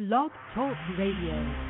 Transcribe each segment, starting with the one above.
Blog Talk Radio.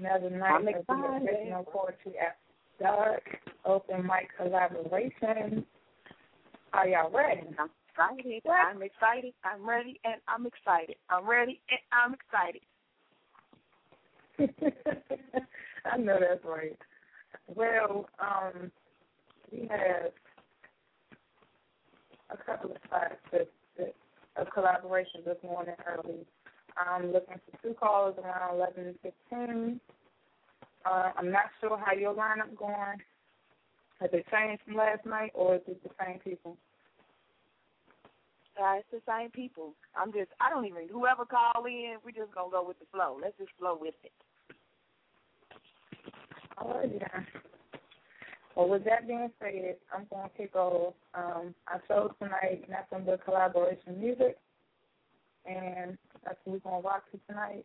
Another night I'm of the original poetry after dark, open mic collaboration. Are y'all ready? I'm excited. I'm excited. I'm ready and I'm excited. I'm ready and I'm excited. I know that's right. Well, um, we have a couple of spots of collaboration this morning early. I'm looking for two calls around eleven fifteen. Uh, I'm not sure how your lineup going. Has it changed from last night, or is it the same people? Uh, it's the same people. I'm just, I don't even, whoever call in, we're just going to go with the flow. Let's just flow with it. Oh yeah. Well, with that being said, I'm going to kick off. Um, I chose tonight nothing but collaboration music, and that's what we're going to rock to tonight.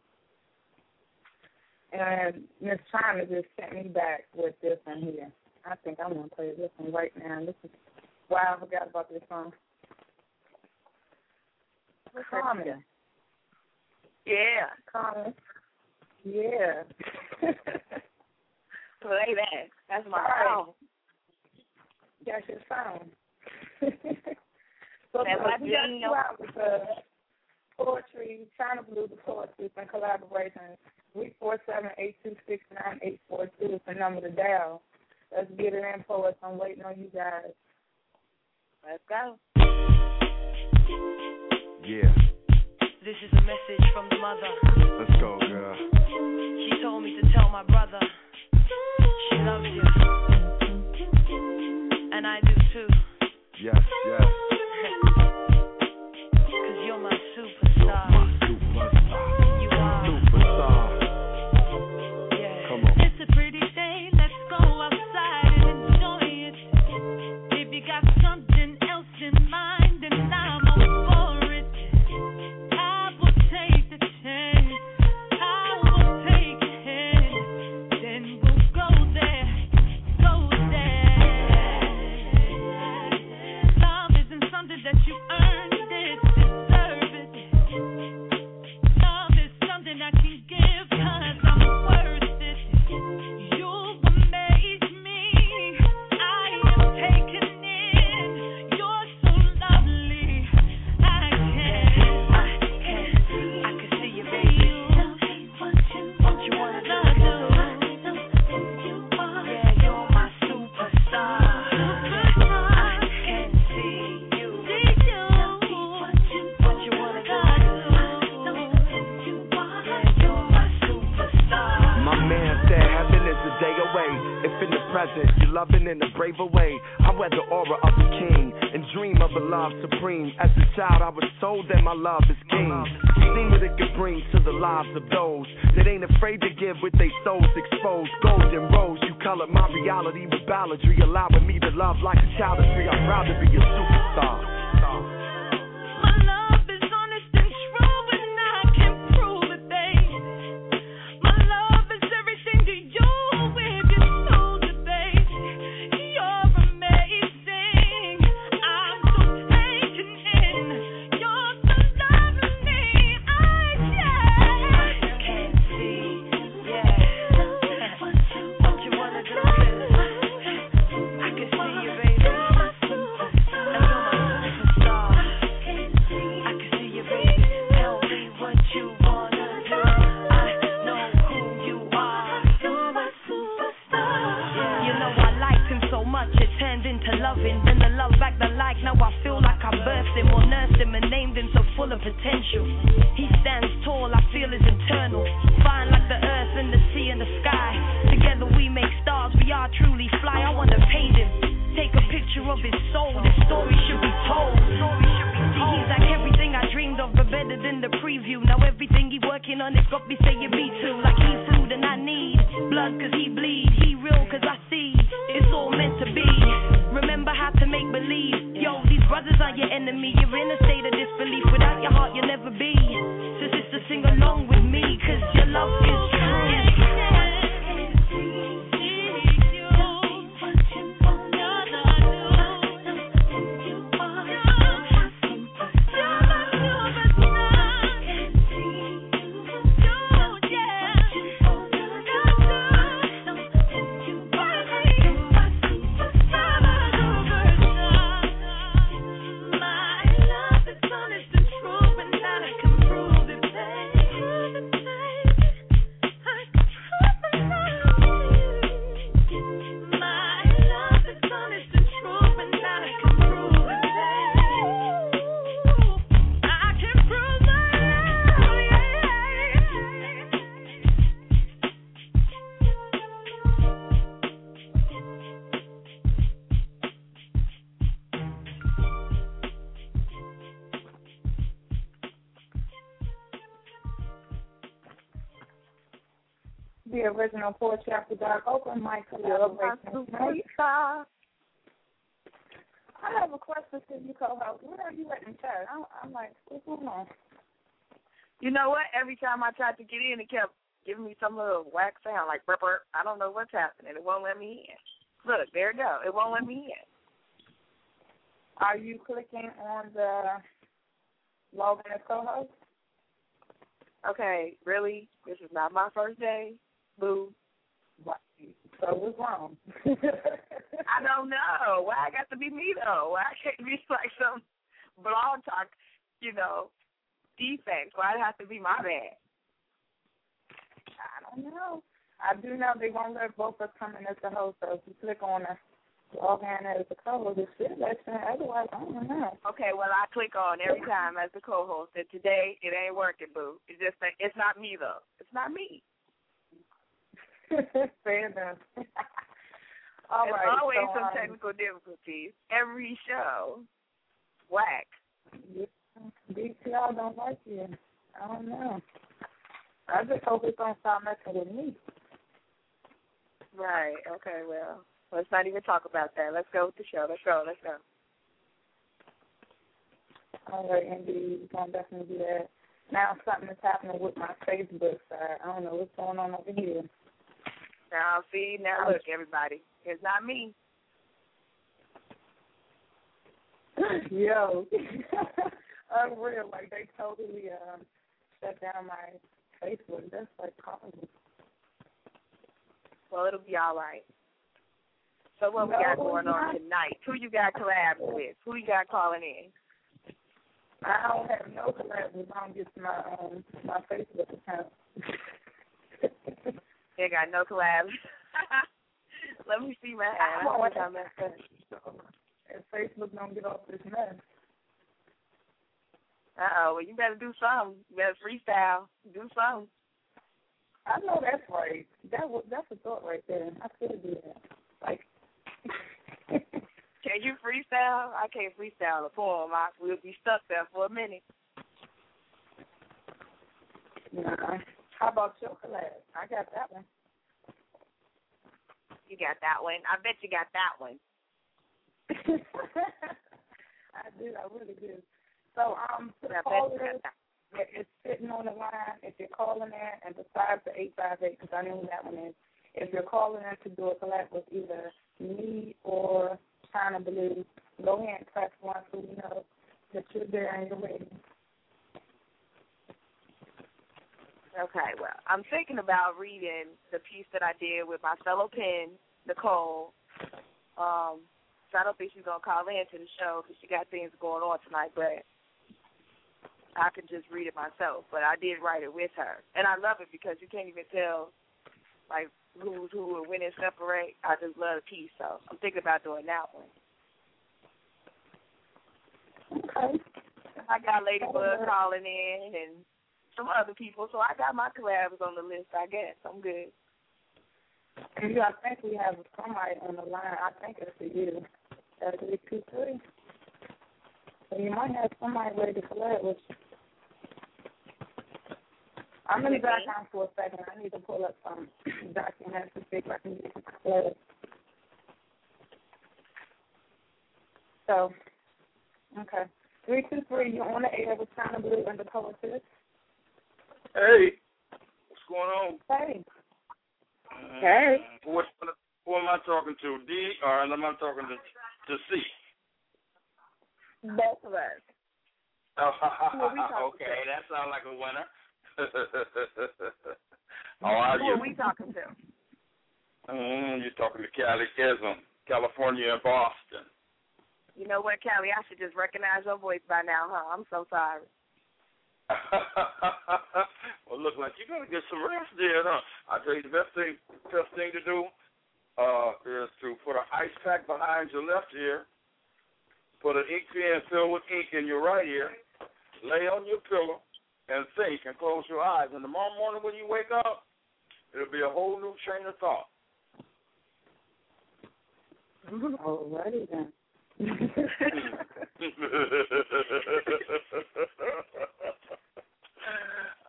And Miss Chyna just sent me back with this one here. I think I'm going to play this one right now. This is wow, I forgot about this song. Common. Yeah. Common. Yeah. Play that. That's my right. song. That's your song. so That's my got jam. Two hours of poetry, Chyna Blue, the poetry, and collaborations. Three four seven eight two six nine eight four two is the number to dial. Let's get it in, poets. I'm waiting on you guys. Let's go. Yeah. This is a message from the mother. Let's go, girl. She told me to tell my brother she loves you. And I do too. Yes, yes. Original Poetry After Dark Open mic collaboration. tonight. I have a question for you, co-host. Where are you at in chat? I'm, I'm like, what's going on? You know what? Every time I tried to get in, it kept giving me some little whack sound like burp burp. I don't know what's happening. It won't let me in. Look, there it go. It won't let me in. Are you clicking on the login as co-host? Okay, really? This is not my first day. Boo. What? So what's wrong? I don't know. Why I got to be me though? Why I can't be like some blog talk, you know, defects? Why it have to be my bad? I don't know. I do know they won't let both of us come in as the host, so if you click on the login as the co-host, it should you. Otherwise, I don't know. Okay, well I click on every time as the co-host, and today it ain't working, boo. It's just that it's not me though. It's not me. Fair enough. All There's right, always so, some um, technical difficulties. Every show, whack. BTR don't like you. I don't know. I just hope it don't stop messing with me. Right. Okay. Well, let's not even talk about that. Let's go with the show. Let's go. Let's go. All right, indeed. We're going to definitely do that. Now something is happening with my Facebook side. I don't know what's going on over here. Now, see, now look, everybody, it's not me. Yo. Unreal. Like, they totally um, shut down my Facebook. That's like horrible. Well, it'll be all right. So what we got going on tonight? Who you got collabs with? Who you got calling in? I don't have no collabs if I don't get my um my Facebook account. They got no collabs. Let me see my hand. I think I messed up. If Facebook don't get off this mess. Uh oh. Well, you better do something. You better freestyle. Do something. I know that's right. That was that's a thought right there. I could do that. Like, Can you freestyle? I can't freestyle a poem. I will be stuck there for a minute. nah. How about your collab? I got that one. You got that one. I bet you got that one. I do. I really do. So, um, to the callers that. that is sitting on the line, if you're calling in, and besides the 858, because I know who that one is, if you're calling in to do a collab with either me or Chyna Blue, go ahead and press one so we know that you're there and you're waiting. Okay, well, I'm thinking about reading the piece that I did with my fellow pen, Nicole. Um, so I don't think she's gonna call in to the show because she got things going on tonight. But I can just read it myself. But I did write it with her, and I love it because you can't even tell like who's who and when it separate. I just love the piece, so I'm thinking about doing that one. Okay. I got Ladybug calling in and some other people, so I got my collabs on the list. I guess I'm good. And I think we have somebody on the line. I think it's for you. That's three two three. So you might have somebody ready to collab with you. I'm in the background for a second. I need to pull up some documents to see if I can get some collab. So, okay. Three two three. You're on the air with Chyna Blue and the poetess. Hey, what's going on? Hey. Hey. What, who am I talking to? D or am I talking to to C? Both of us. Oh, Who are we talking okay, to? that sounds like a winner. How are Who you? are we talking to? Mm, you're talking to Cali Ism, California and Boston. You know what, Callie? I should just recognize your voice by now, huh? I'm so sorry. well, look like you gotta get some rest there, huh? I tell you, the best thing, best thing to do uh, is to put an ice pack behind your left ear, put an ink pen filled with ink in your right ear, lay on your pillow, and think, and close your eyes. And tomorrow morning when you wake up, it'll be a whole new train of thought. Alrighty then.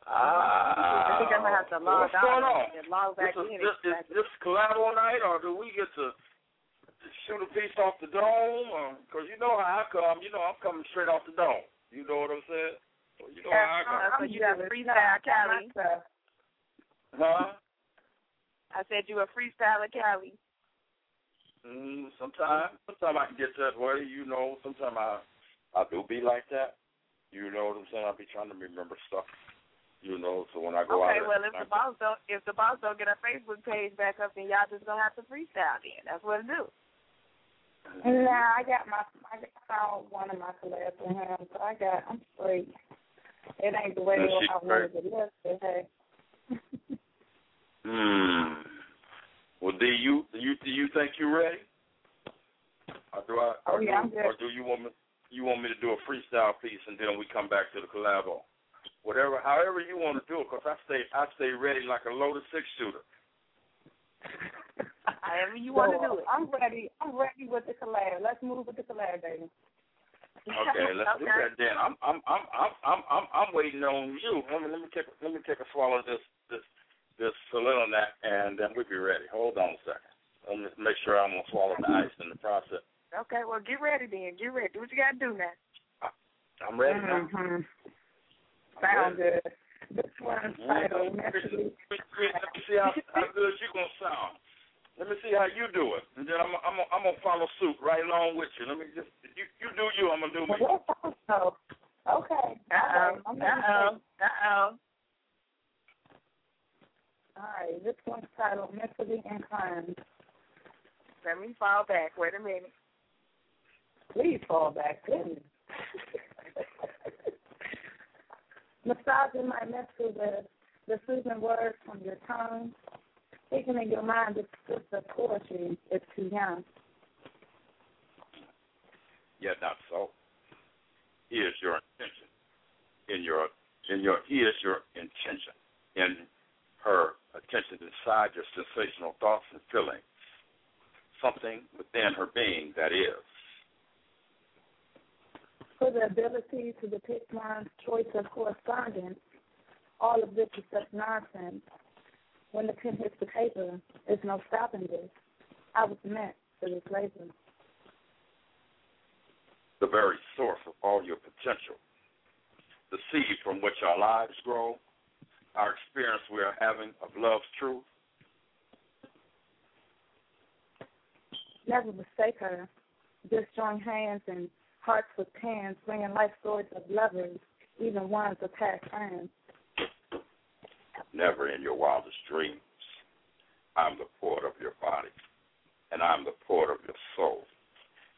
Ah, I think I'm gonna have to log what's going out on? and log back this, in. is, this, is this collabo night, or do we get to shoot a piece off the dome? Because you know how I come. You know I'm coming straight off the dome. You know what I'm saying? Well, you know how I come. so you got freestyle, Callie. Huh? I said you a freestyler, Callie. Mm, sometimes, sometimes I can get that way. You know, sometimes I, I do be like that. You know what I'm saying? I be trying to remember stuff. You know, so when I go Okay, out, well there, if the boss don't if the boss don't get a Facebook page back up, then y'all just gonna have to freestyle then. That's what it do. Nah, I got my I got- found one of my collabs with him, so I got I'm straight. It ain't the way Yeah, she's I wanted to look, but hey. Hmm. Well, do you do you do you think you're ready? Or do I? Oh, Or, yeah, I'm do, good. or do you want me? You want me to do a freestyle piece and then we come back to the collabo? Whatever, however you want to do it, because I stay I stay ready like a loaded six shooter. However you want to do it. I'm ready. I'm ready with the collab. Let's move with the collab, baby. Okay, let's do that then. I'm I'm I'm I'm I'm I'm, I'm waiting on you. Let me let me take let me take a swallow of this this this Selenonac and then we'll be ready. Hold on a second. Let me make sure I'm gonna swallow the ice in the process. Okay, well get ready then. Get ready. Do what you gotta do now. I'm ready now. Mm-hmm. Sound good. This one's Yeah, titled let me let me see how, how good you gonna sound. Let me see how you do it, and then I'm I'm I'm gonna follow suit right along with you. Let me just you you do you, I'm gonna do me. Oh, okay. Uh oh. Uh oh. Uh oh. All right. This one's titled Mentally Inclined. Let me fall back. Wait a minute. Please fall back, goodness. Massaging my mental the the soothing words from your tongue. Thinking in your mind it's just a poetry is too young. Yet not so. He is your intention. In your in your here's your intention. In her attention inside your sensational thoughts and feelings. something within her being that is. For the ability to depict one's choice of correspondence, all of this is such nonsense. When the pen hits the paper, there's no stopping this. I was meant for this labor. The very source of all your potential. The seed from which our lives grow, our experience we are having of love's truth. Never mistake her. Just join hands and hearts with pens, bringing life stories of lovers, even ones of past friends. Never in your wildest dreams. I'm the port of your body, and I'm the port of your soul,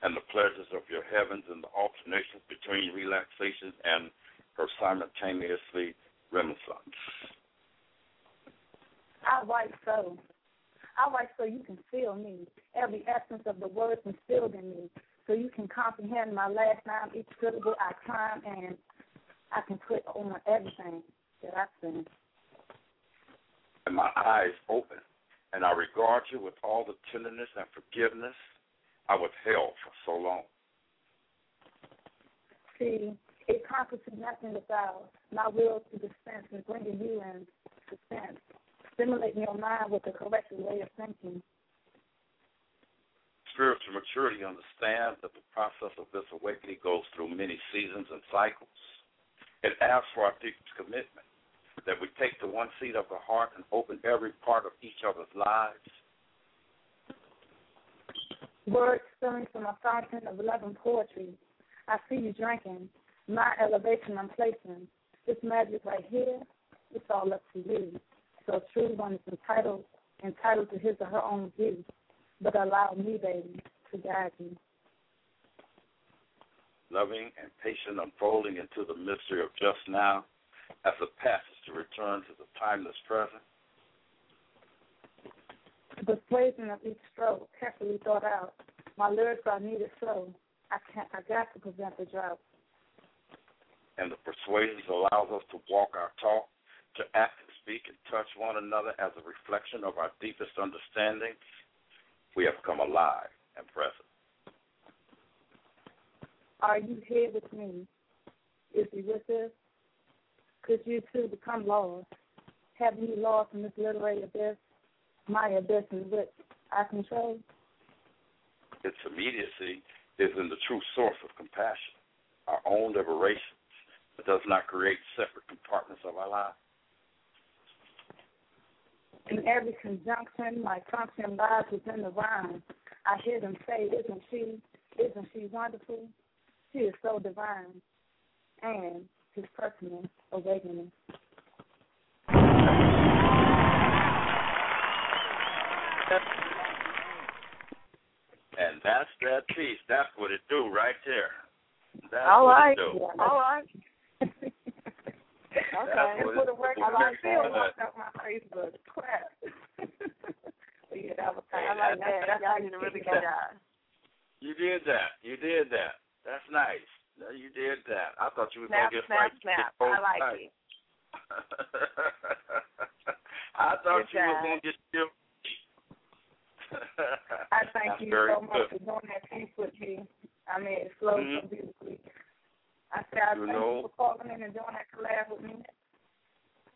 and the pleasures of your heavens and the alternations between relaxation and her simultaneously renaissance. I write so. I write so you can feel me, every essence of the words instilled in me, so you can comprehend my last name, each syllable I climb, and I can put on everything that I sing. And my eyes open, and I regard you with all the tenderness and forgiveness I withheld for so long. See, it accomplishes nothing without my will to dispense and bringing you in to suspense, stimulating your mind with the correct way of thinking. Spiritual maturity understands that the process of this awakening goes through many seasons and cycles. It asks for our deepest commitment, that we take the one seat of the heart and open every part of each other's lives. Words spilling from a fountain of love and poetry. I see you drinking. My elevation I'm placing. This magic right here, it's all up to you. So true one is entitled entitled to his or her own view. But allow me, baby, to guide you. Loving and patient unfolding into the mystery of just now as a passage to return to the timeless present. The persuasion of each stroke carefully thought out. My lyrics are needed so. I can't I got to prevent the drought. And the persuasions allows us to walk our talk, to act and speak and touch one another as a reflection of our deepest understanding. We have come alive and present. Are you here with me? Is he with us? Could you too become lost? Have you lost in this literary abyss? My abyss in which I control? Its immediacy is in the true source of compassion, our own liberation. It does not create separate compartments of our lives. In every conjunction, my function lies within the rhyme. I hear them say, Isn't she? Isn't she wonderful? She is so divine. And his personal awakening. And that's that piece. That's what it do right there. That's All what right. it do. All right. okay. That's what for it- record, what I it still walked up my Facebook. Crap. yeah, that was I like that. Y'all did a really good job. You did that. You did that. That's nice. No, You did that. I thought you was Snap, gonna get snap, right. snap. I like it. I thought Good you job. gonna get you. I thank That's you so much for doing that piece with me. I mean, it flowed so Mhm. beautifully. I said, I You thank know- you for calling in and doing that collab with me.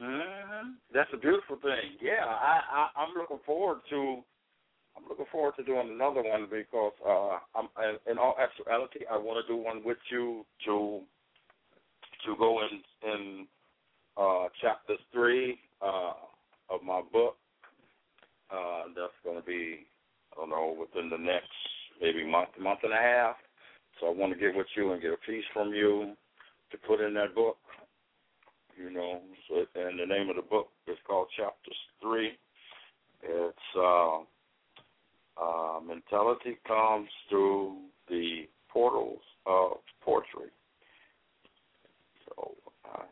hmm That's a beautiful thing. Yeah, I, I I'm looking forward to. Looking forward to doing another one because uh, I'm in all actuality I want to do one with you to to go in in uh, chapter three uh, of my book. Uh, that's going to be I don't know within the next maybe month month and a half. So I want to get with you and get a piece from you to put in that book you know. So, and the name of the book is called Chapters Three. It's uh, uh, mentality comes through the portals of poetry. So I,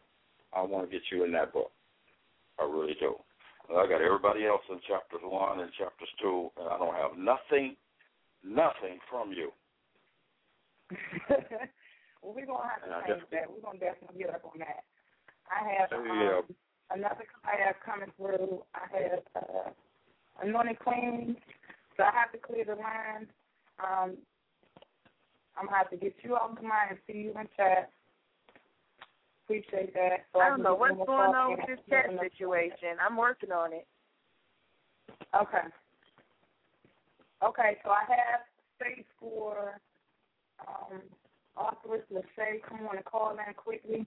I want to get you in that book. I really do. I got everybody else in chapters one and chapters two, and I don't have nothing, nothing from you. well, we're going to have to And change that. We're going to definitely get up on that. I have um, Yeah. another coming through. I have uh, Anointed Queens. So I have to clear the line I'm gonna have to get you off the mic and see you in chat. Appreciate that. So I don't can know what's you in the going on with this chat get in the- situation. I'm working on it. Okay. Okay, so I have space for um authoress Lachey. Come on and call in quickly.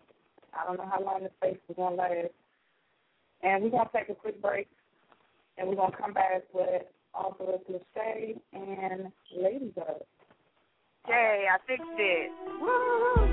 I don't know how long the space is gonna last. And we're gonna take a quick break and we're gonna come back with authoress Lachey and Ladybug. Yay, I fixed it. Make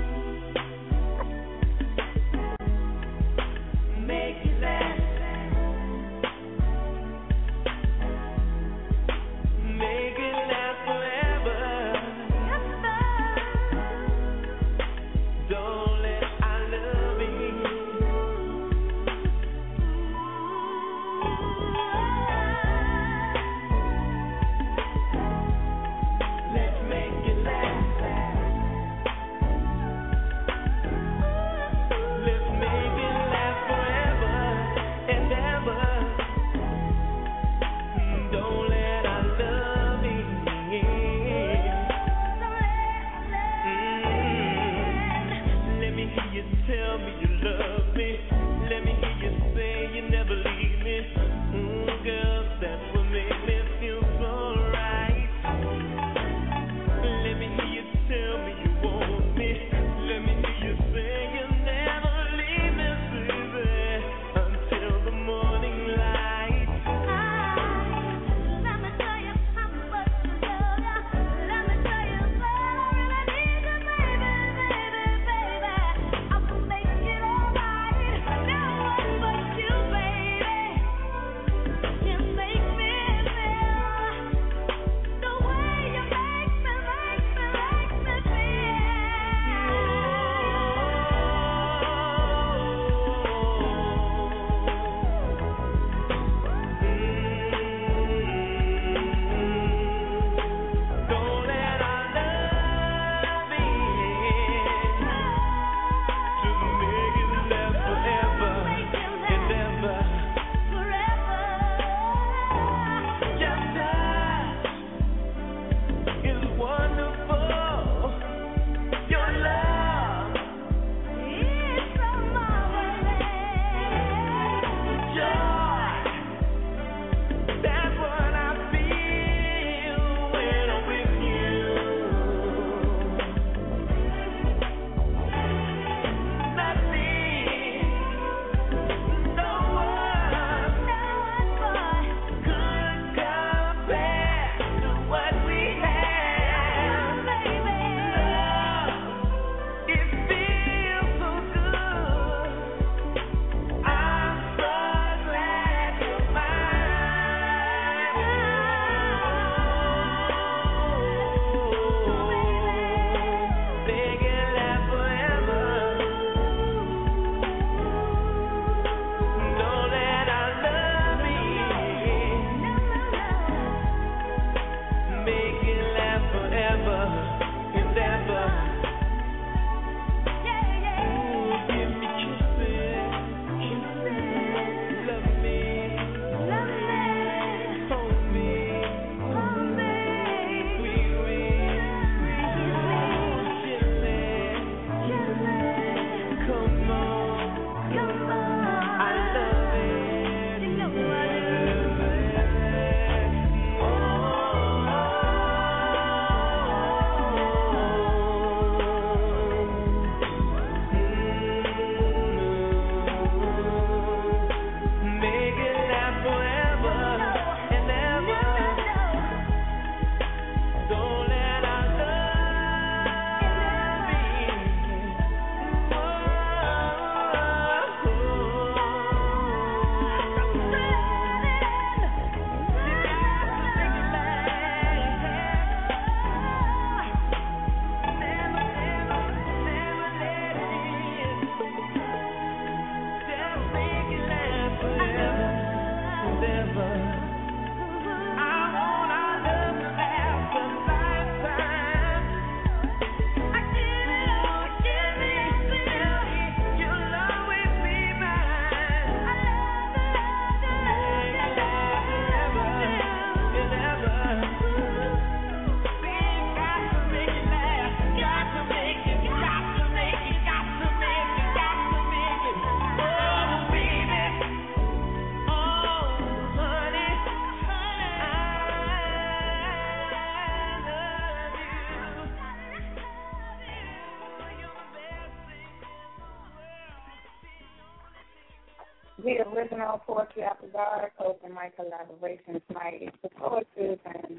Mic collaborations my poetry and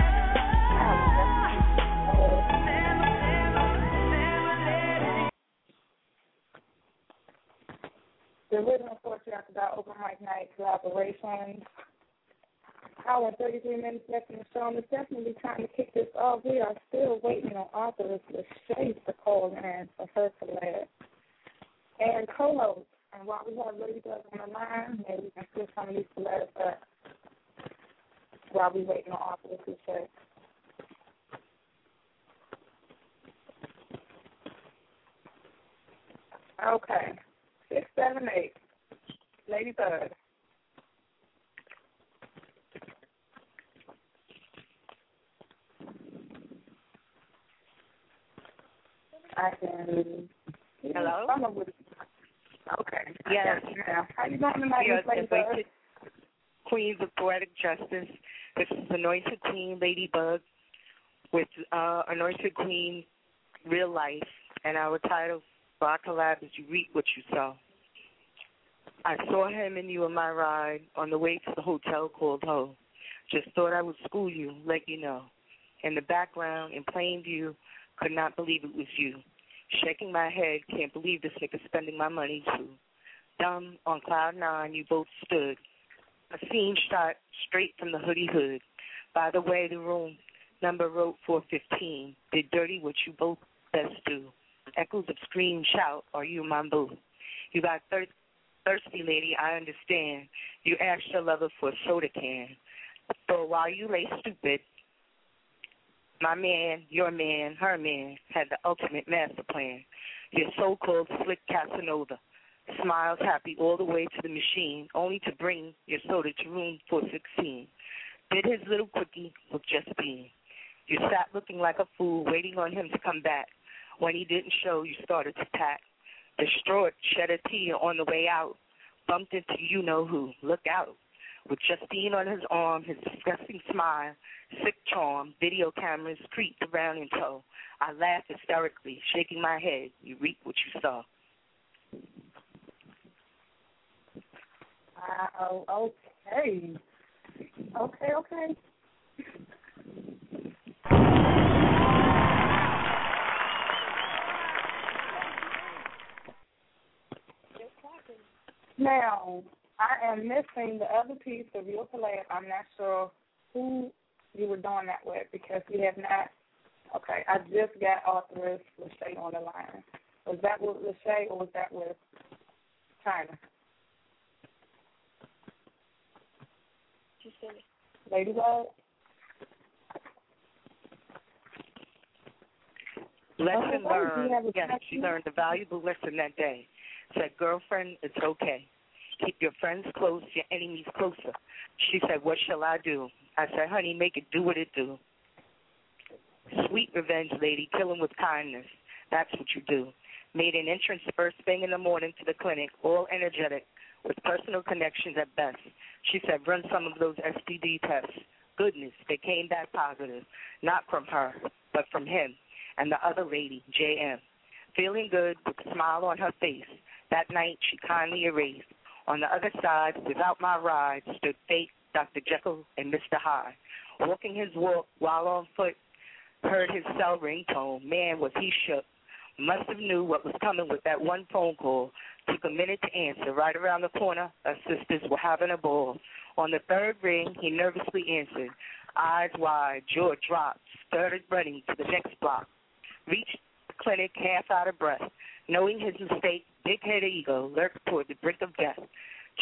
the original Poetry After Dark open mic night collaborations. Hour and 33 minutes left in the show, it's definitely time to kick this off. We are still waiting on author Lachey to call in for her collab. And co-host, and while we have Lady Bug on the line, maybe we can switch some of these collabs up while we waiting on author Lachey. Okay. Six, seven, eight. Lady Bug. I can. Hello? Some of it. Okay. I Yes. got you now. How you doing tonight, Yes, Miss Lady Bug? anointed Queens of Poetic Justice. This is Anointed Queen Ladybug with uh, Anointed Queen Real Life, and our title for our collab is You Reap What You Sow. I saw him and you in my ride on the way to the hotel called Ho. Just thought I would school you, let you know. In the background, in plain view, could not believe it was you. Shaking my head, can't believe this nigga spending my money too. Dumb, on cloud nine, you both stood. A scene shot straight from the hoodie hood. By the way, the room number wrote 415. Did dirty what you both best do. Echoes of scream, shout, are you boo? You got thir- thirsty, lady, I understand. You asked your lover for a soda can. So while you lay stupid, my man, your man, her man had the ultimate master plan. Your so-called slick Casanova smiles happy all the way to the machine, only to bring your soda to room 416. Did his little quickie with just being. You sat looking like a fool, waiting on him to come back. When he didn't show, you started to pack. Distraught, shed a tear on the way out. Bumped into you know who. Look out. With Justine on his arm, his disgusting smile, sick charm, video cameras creeped around in tow. I laughed hysterically, shaking my head. You reap what you sow. Wow, okay. Okay, okay. Now, I am missing the other piece of your collab. I'm not sure who you were doing that with because we have not. Okay, I just got authoress Lachey on the line. Was that with Lachey or was that with Chyna? Ladybug? Lesson do you have learned. Yes, she learned a valuable lesson that day. Said, girlfriend, it's okay. Keep your friends close, your enemies closer. She said, what shall I do? I said, honey, make it do what it do. Sweet revenge, lady, kill him with kindness. That's what you do. Made an entrance first thing in the morning to the clinic, all energetic, with personal connections at best. She said, run some of those STD tests. Goodness, they came back positive. Not from her, but from him and the other lady, JM. Feeling good with a smile on her face. That night, she kindly erased. On the other side, without my ride, stood fate, Dr. Jekyll, and Mr. Hyde. Walking his walk while on foot, heard his cell ringtone. Man, was he shook. Must have knew what was coming with that one phone call. Took a minute to answer. Right around the corner, her sisters were having a ball. On the third ring, he nervously answered. Eyes wide, jaw dropped, started running to the next block. Reached the clinic half out of breath. Knowing his mistake, big head ego lurked toward the brink of death.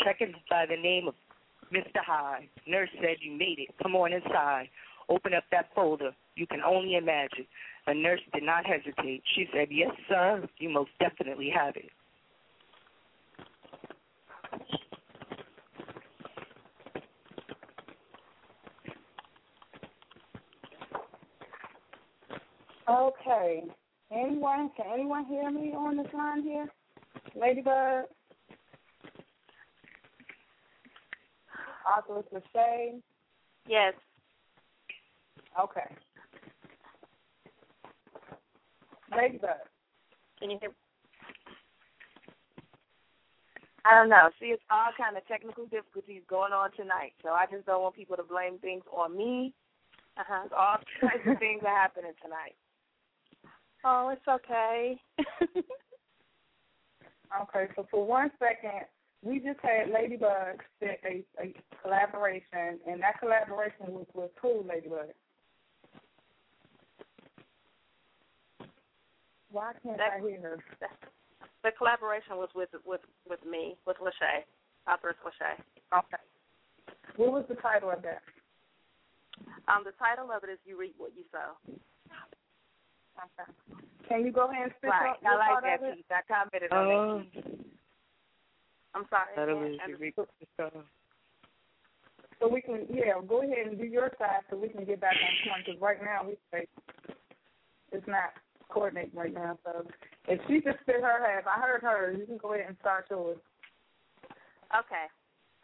Checking by the name of Mr. Hyde. Nurse said you made it. Come on inside. Open up that folder. You can only imagine. A nurse did not hesitate. She said, Yes, sir. You most definitely have it. Okay. Anyone? Can anyone hear me on this line here? Lady Bug? Authoress Lachey? Yes. Okay. Lady Bug? Can you hear? I don't know. See, it's all kind of technical difficulties going on tonight, so I just don't want people to blame things on me. Uh-huh. All kinds of things are happening tonight. Oh, it's okay. Okay, so for one second, we just had Lady Bug set a, a collaboration, and that collaboration was with who, Lady Bug? Why can't That- I hear her? the collaboration was with with with me, with Lachey, authoress Lachey. Okay. What was the title of that? Um, the title of it is "You Reap What You Sow." Okay. Can you go ahead and spit Right. up I your like that piece. I commented on Oh, that piece. I'm sorry. that'll I be can't you under- reap what you sow. So we can, yeah, go ahead and do your side so we can get back on point. Because right now we say it's not coordinating right now. So if she just spit her half, I heard her. You can go ahead and start yours. Okay.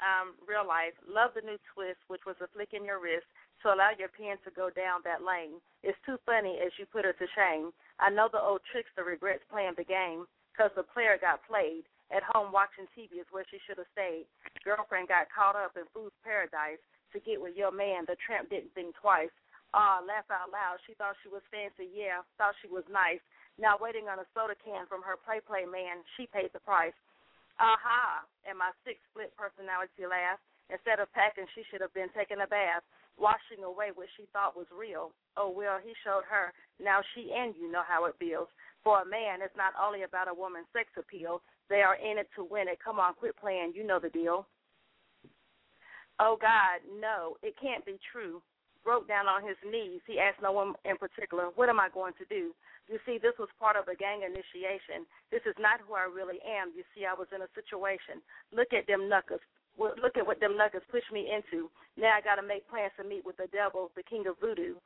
Um, real life. Love the new twist, which was a flick in your wrist to allow your pen to go down that lane. It's too funny as you put her to shame. I know the old trickster regrets playing the game because the player got played. At home watching TV is where she should have stayed. Girlfriend got caught up in food's paradise to get with your man. The tramp didn't think twice. Ah, laugh out loud. She thought she was fancy. Yeah, thought she was nice. Now waiting on a soda can from her play play man. She paid the price. Aha! And my sick split personality laughed. Instead of packing, she should have been taking a bath, washing away what she thought was real. Oh well, he showed her. Now she and you know how it feels. For a man, it's not only about a woman's sex appeal. They are in it to win it. Come on, quit playing. You know the deal. Oh God, no, it can't be true. Broke down on his knees. He asked no one in particular, What am I going to do? You see, this was part of a gang initiation. This is not who I really am. You see, I was in a situation. Look at them knuckles. Look at what them nuggets pushed me into. Now I got to make plans to meet with the devil, the king of voodoo.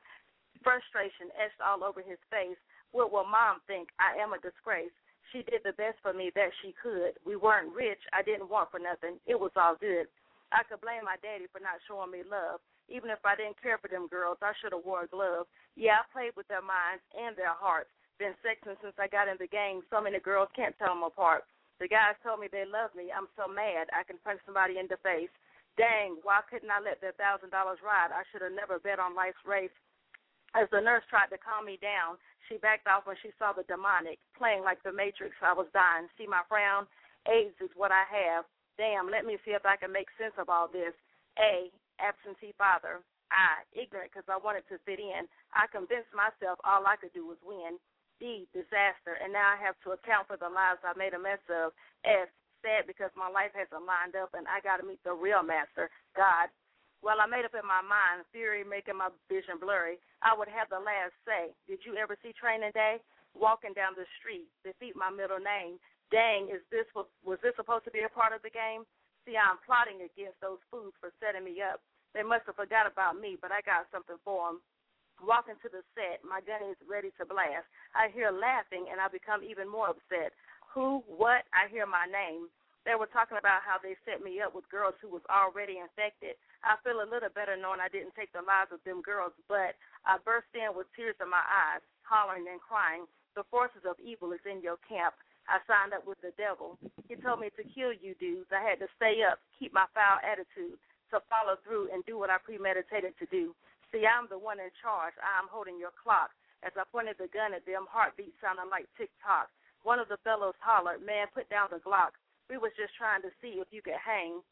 Frustration etched all over his face. What will mom think? I am a disgrace. She did the best for me that she could. We weren't rich. I didn't want for nothing. It was all good. I could blame my daddy for not showing me love. Even if I didn't care for them girls, I should have wore a glove. Yeah, I played with their minds and their hearts. Been sexing since I got in the game. So many girls can't tell them apart. The guys told me they love me. I'm so mad I can punch somebody in the face. Dang, why couldn't I let that thousand dollars ride? I should have never bet on life's race. As the nurse tried to calm me down, she backed off when she saw the demonic playing like the Matrix. I was dying. See my frown? AIDS is what I have. Damn, let me see if I can make sense of all this. A, absentee father. I, ignorant because I wanted to fit in. I convinced myself all I could do was win. D, disaster. And now I have to account for the lives I made a mess of. S, sad because my life hasn't lined up and I got to meet the real master, God. Well, I made up in my mind, fury making my vision blurry. I would have the last say. Did you ever see Training Day? Walking down the street, defeat my middle name. Dang, is this was this supposed to be a part of the game? See, I'm plotting against those fools for setting me up. They must have forgot about me, but I got something for them. Walking to the set, my gun is ready to blast. I hear laughing, and I become even more upset. Who? What? I hear my name. They were talking about how they set me up with girls who was already infected. I feel a little better knowing I didn't take the lives of them girls, but I burst in with tears in my eyes, hollering and crying. The forces of evil is in your camp. I signed up with the devil. He told me to kill you dudes. I had to stay up, keep my foul attitude, to follow through and do what I premeditated to do. See, I'm the one in charge. I'm holding your clock. As I pointed the gun at them, heartbeats sounding like tick tock. One of the fellows hollered, Man, put down the Glock. We was just trying to see if you could hang.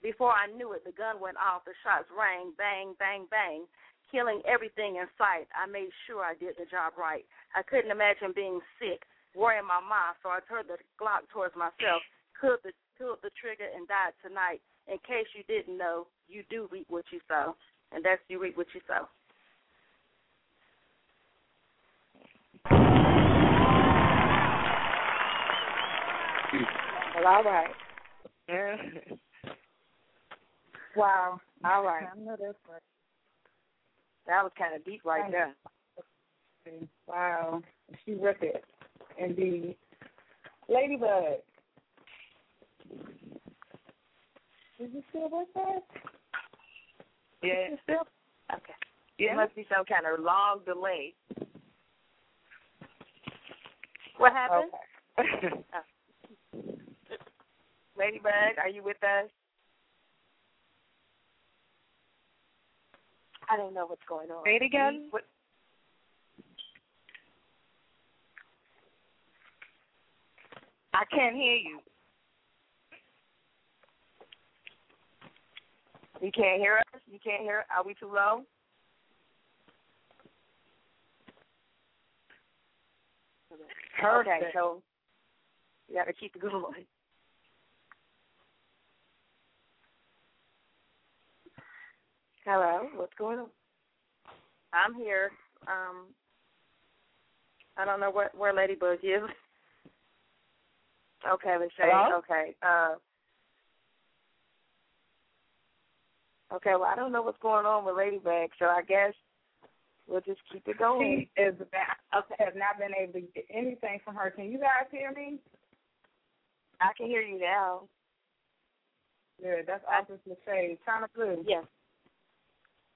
Before I knew it, the gun went off. The shots rang, bang, bang, bang, killing everything in sight. I made sure I did the job right. I couldn't imagine being sick, worrying my mind, so I turned the Glock towards myself, pulled the, pulled the trigger, and died tonight. In case you didn't know, you do reap what you sow, and that's you reap what you sow. Well, all right. Wow. All right. I know that's right. That was kind of deep right there. Wow. She ripped it. Indeed. Lady Bug. Is you still with us? Yeah. You still? Okay. It must be some kind of long delay. What happened? Okay. Oh. Lady Bug, are you with us? I don't know what's going on. Say it again. What? I can't hear you. You can't hear us? You can't hear Are we too low? Perfect. Okay, so you got to keep it going. Hello, what's going on? I'm here. Um, I don't know what where Lady Bug is. Okay, say okay. Uh, okay, well I don't know what's going on with Lady Bug, so I guess we'll just keep it going. She is back. Okay. Have not been able to get anything from her. Can you guys hear me? I can hear you now. Good. That's Authoress Lachey. Chyna Blue. Yes.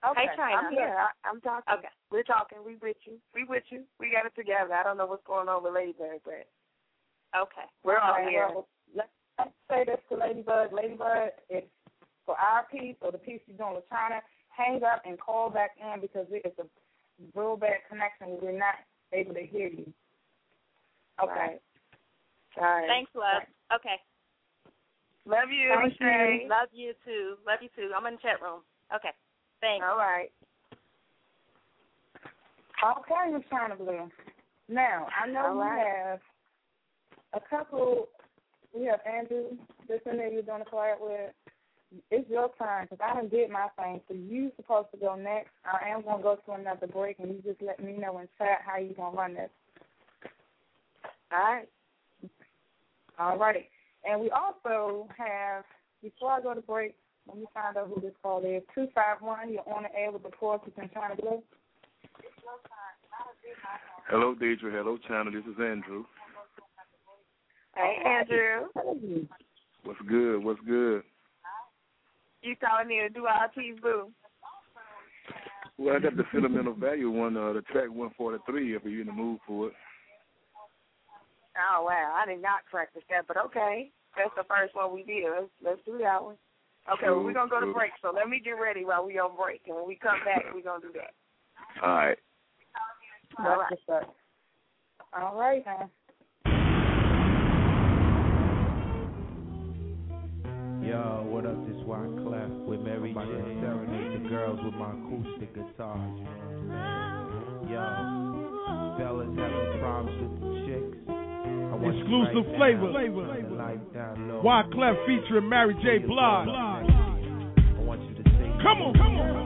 Okay. Hey, Chyna. I'm here. I, I'm talking. Okay. We're talking. We with you. We with you. We got it together. I don't know what's going on with Lady Bug, but Okay. we're all All right, here. well, let's, let's say this to Lady Bug. Ladybug, it's for our piece or the piece you're doing with Chyna. Hang up and call back in because it's a real bad connection. We're not able to hear you. Okay. All right. Thanks, love. Okay. Love you, Thank you. Love you too. Love you too. I'm in the chat room. Okay. Thanks. All right. Okay, Miss Chyna Blue. Now, I know All we right. have a couple. We have Andrew, this one that you're doing the collab with. It's your turn because I done did my thing. So you supposed to go next. I am gonna go to another break, and you just let me know in chat how you gonna run this. All right. All righty. And we also have. Before I go to break, let me find out who this call is. Two five one. You're on the air with the Forces and Chyna Blue. Hello, Deidre. Hello, Chyna. This is Andrew. Hey, Andrew. What's good? What's good? You calling me to do our team boo? Well, I got the sentimental value one, uh, the track 143, if you're in the mood for it. Oh wow, I did not practice that, but okay. That's the first one we did. Let's, let's do that one. Okay, well, we're gonna go to break, so let me get ready while we on break, and when we come back, we're gonna do that. All right. All right. That's what's up. All right, Yo, what up? This Wyclef with Mary J. Serenade the girls with my acoustic guitars. You know what I'm saying? Yo, fellas having problems with the chicks. I want you Exclusive right flavor. now, let the light down low. Wyclef featuring Mary J. Blige. I want you to sing. Come on, come on.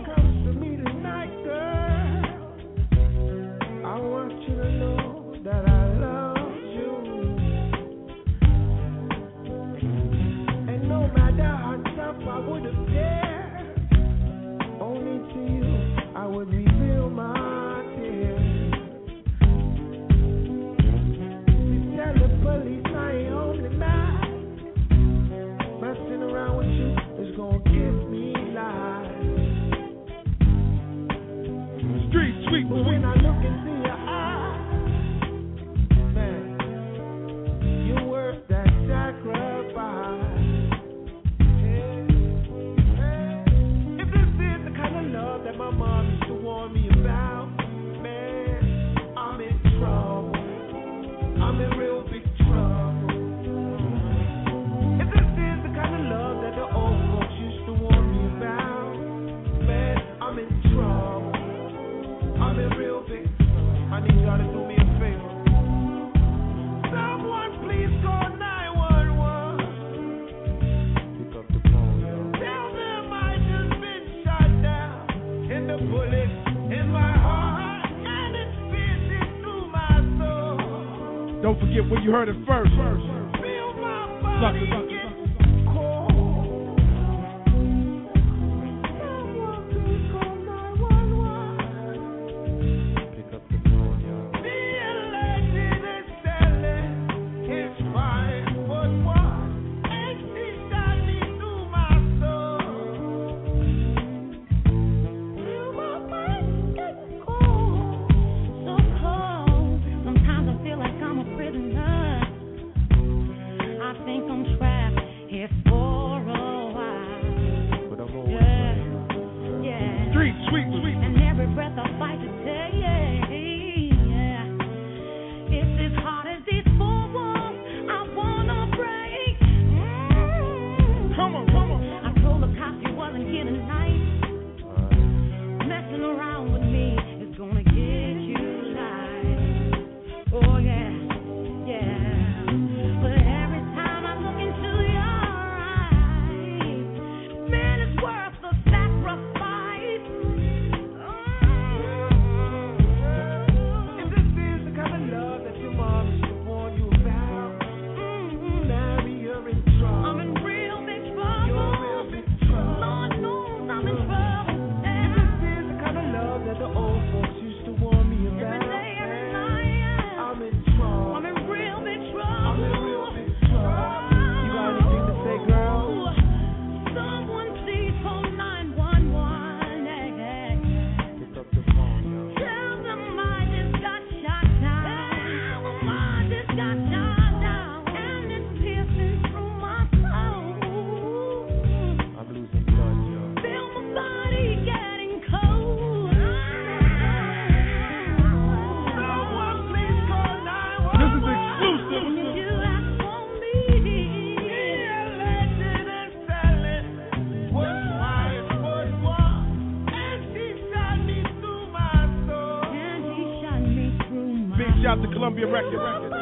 Forget where you heard it first. Feel it.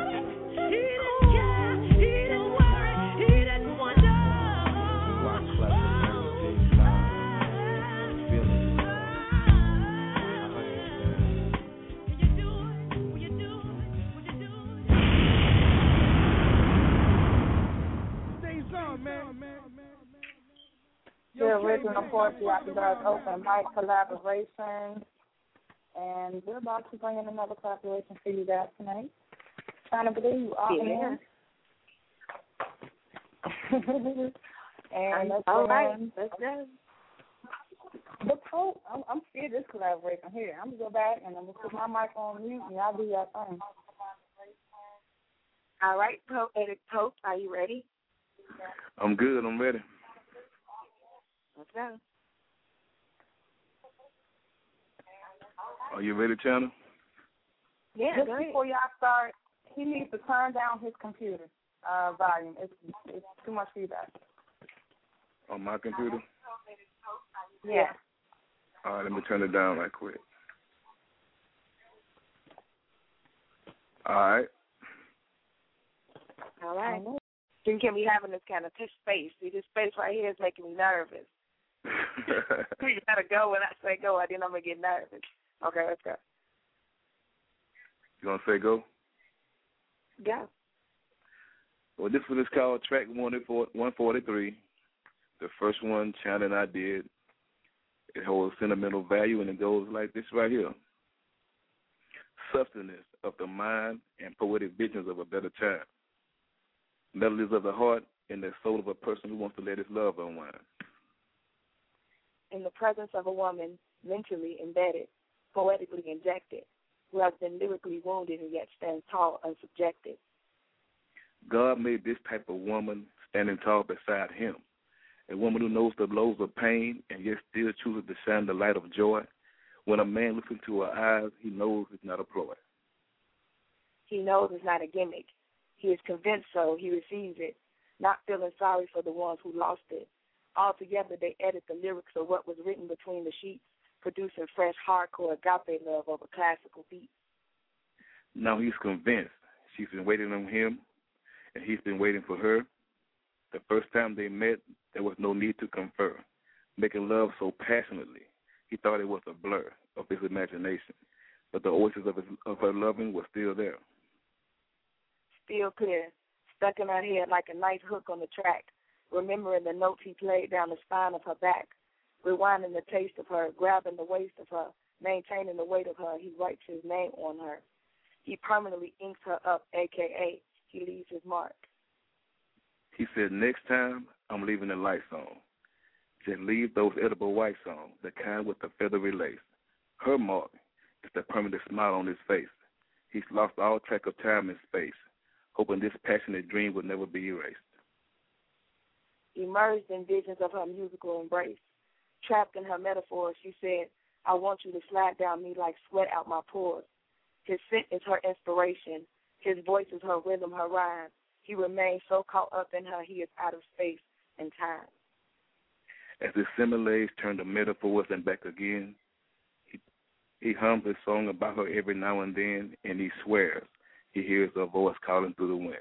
Stays on, man. The original Poetry After Dark Open Mic collaboration. And we're about to bring in another collaboration for you guys tonight. Trying to believe you all Yeah. in. and All right, let's go. The Pope, I'm, I'm scared this collaboration here. I'm gonna go back and I'm gonna put my mic on mute and I'll do your thing. All right, Poetic Pope, are you ready? I'm good. I'm ready. Let's go. Are you ready, Channel? Yeah, Just go ahead. before y'all start, he needs to turn down his computer uh, volume. It's it's too much feedback. On my computer? Yeah. All right, let me turn it down right quick. All right. All right. You can be having this kind of t- space. See, this space right here is making me nervous. you gotta go when I say go, or then I'm gonna get nervous. Okay, let's go. you gonna say go? Go. Well, this one is called track 143. The first one, Chyna and I did. It holds sentimental value, and it goes like this right here. Substance of the mind and poetic visions of a better time. Melodies of the heart and the soul of a person who wants to let his love unwind. In the presence of a woman, mentally embedded, poetically injected, who has been lyrically wounded and yet stands tall, unsubjected. God made this type of woman standing tall beside him. A woman who knows the blows of pain and yet still chooses to shine the light of joy. When a man looks into her eyes, he knows it's not a ploy. He knows it's not a gimmick. He is convinced so. He receives it, not feeling sorry for the ones who lost it. Altogether, they edit the lyrics of what was written between the sheets, producing fresh, hardcore agape love over classical beats. Now he's convinced she's been waiting on him, and he's been waiting for her. The first time they met, there was no need to confer. Making love so passionately, he thought it was a blur of his imagination, but the oasis of, his, of her loving was still there. Still clear, stuck in her head like a nice hook on the track, remembering the notes he played down the spine of her back, rewinding the taste of her, grabbing the waist of her, maintaining the weight of her, he writes his name on her. He permanently inks her up, aka he leaves his mark. He said, Next time, I'm leaving the lights on. Just leave those edible whites on, the kind with the feathery lace. Her mark is the permanent smile on his face. He's lost all track of time and space, hoping this passionate dream will never be erased. Emerged in visions of her musical embrace. Trapped in her metaphors, she said, I want you to slide down me like sweat out my pores. His scent is her inspiration. His voice is her rhythm, her rhyme. He remains so caught up in her, he is out of space and time. As his similes turn to metaphors and back again, he, he hums a song about her every now and then, and he swears he hears her voice calling through the wind.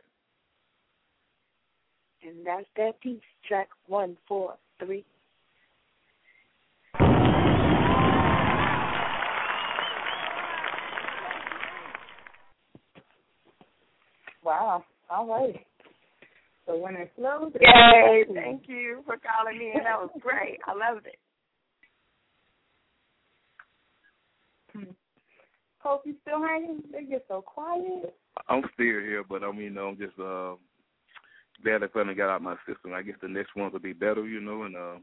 And that's that piece, track one, four, three. Wow. All right. So when it slows, Yay! Thank you for calling me, and that was great. I loved it. Hope you still hanging? They get so quiet. I'm still here, but I mean, you know, I'm just uh, glad I finally got out my system. I guess the next ones will be better, you know, and uh,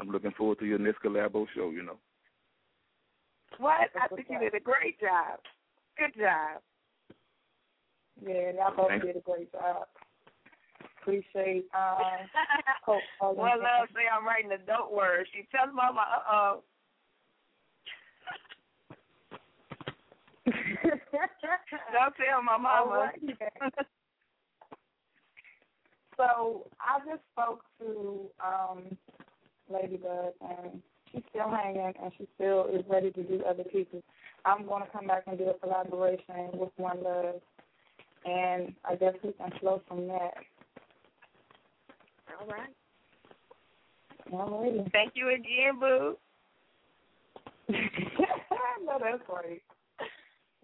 I'm looking forward to your next collabo show, you know. What? I think you did a great job. Good job. Yeah, y'all both Thanks. did a great job. Appreciate um Hope calling One love say I'm writing the dope word. She tells mama, uh oh. Don't tell my mama. right. so I just spoke to um Lady Bug and she's still hanging and she still is ready to do other pieces. I'm gonna come back and do a collaboration with One Love and I guess we can flow from that. All right. Alrighty. Thank you again, boo. no, that's great.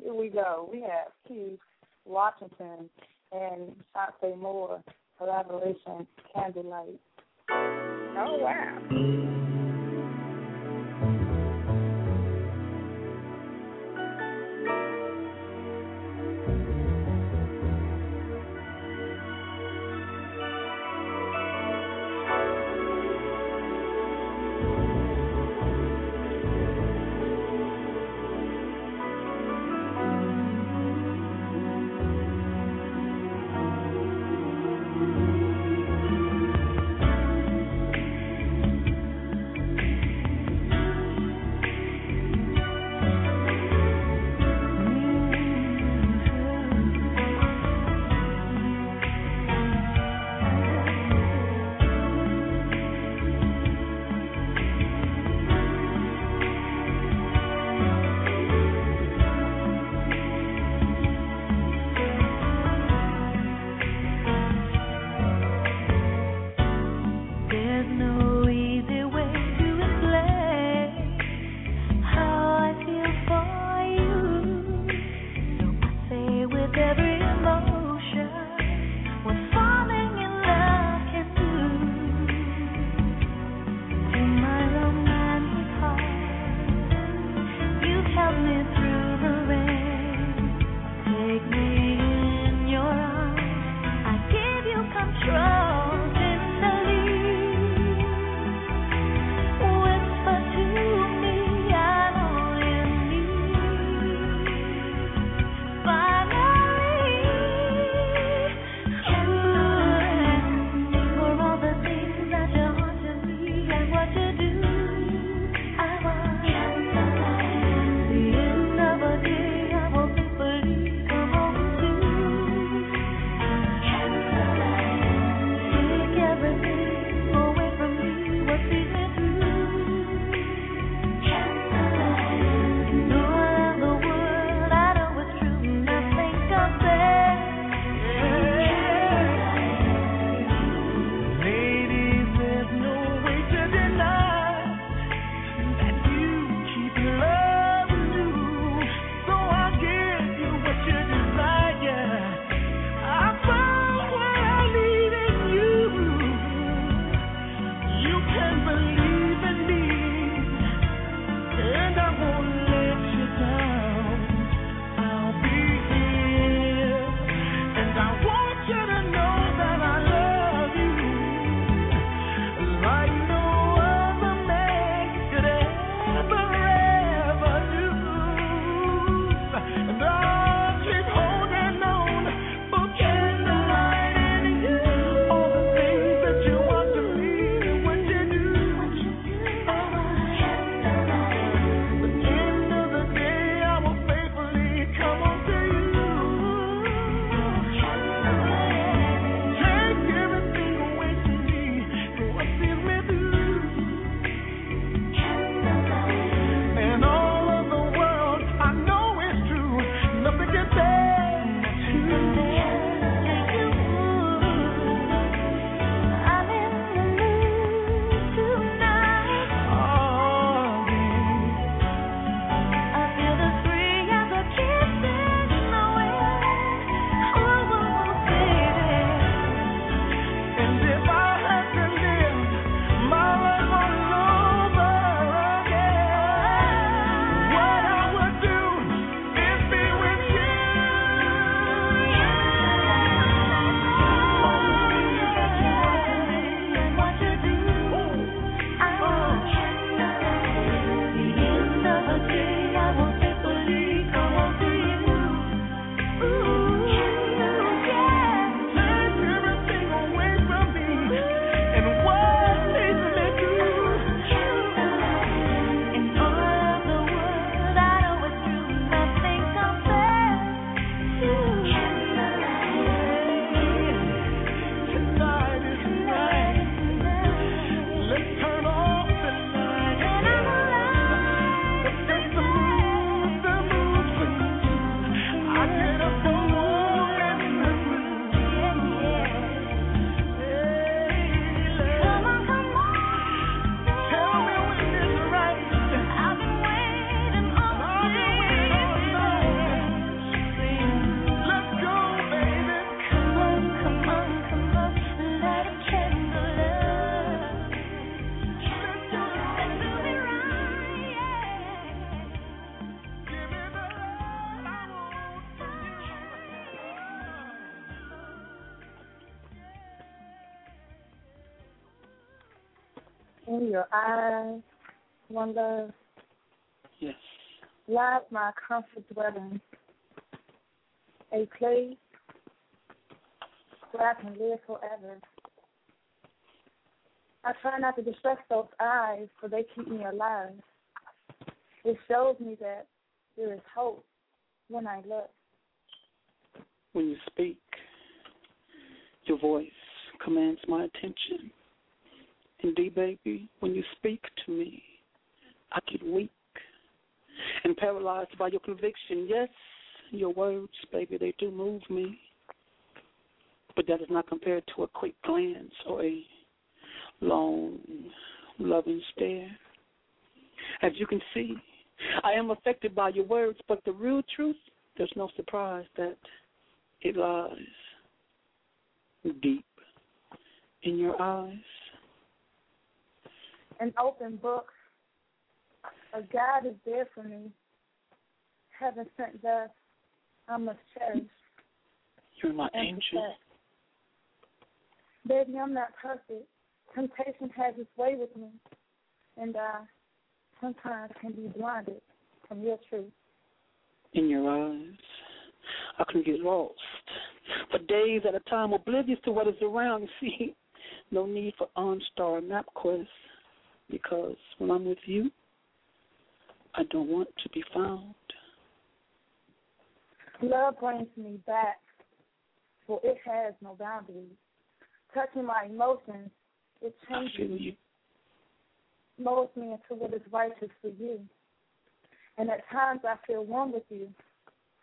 Here we go. We have Keith Washington and Chanté Moore collaboration Candlelight. Oh wow. One love, Yes. lies my comfort dwelling. A place where I can live forever. I try not to distress those eyes, for they keep me alive. It shows me that there is hope when I look. When you speak, your voice commands my attention. Indeed, baby, when you speak to me, I get weak and paralyzed by your conviction. Yes, your words, baby, they do move me. But that is not compared to a quick glance or a long, loving stare. As you can see, I am affected by your words, but the real truth, there's no surprise that it lies deep in your eyes. An open book, a guide is there for me. Heaven sent thus, I must cherish. You're my angel. Baby, I'm not perfect. Temptation has its way with me, and I sometimes can be blinded from your truth. In your eyes, I can get lost for days at a time, oblivious to what is around. You see, no need for OnStar MapQuest because when I'm with you, I don't want to be found. Love brings me back, for it has no boundaries. Touching my emotions, it changes me, you. molds me into what is righteous for you. And at times I feel one with you,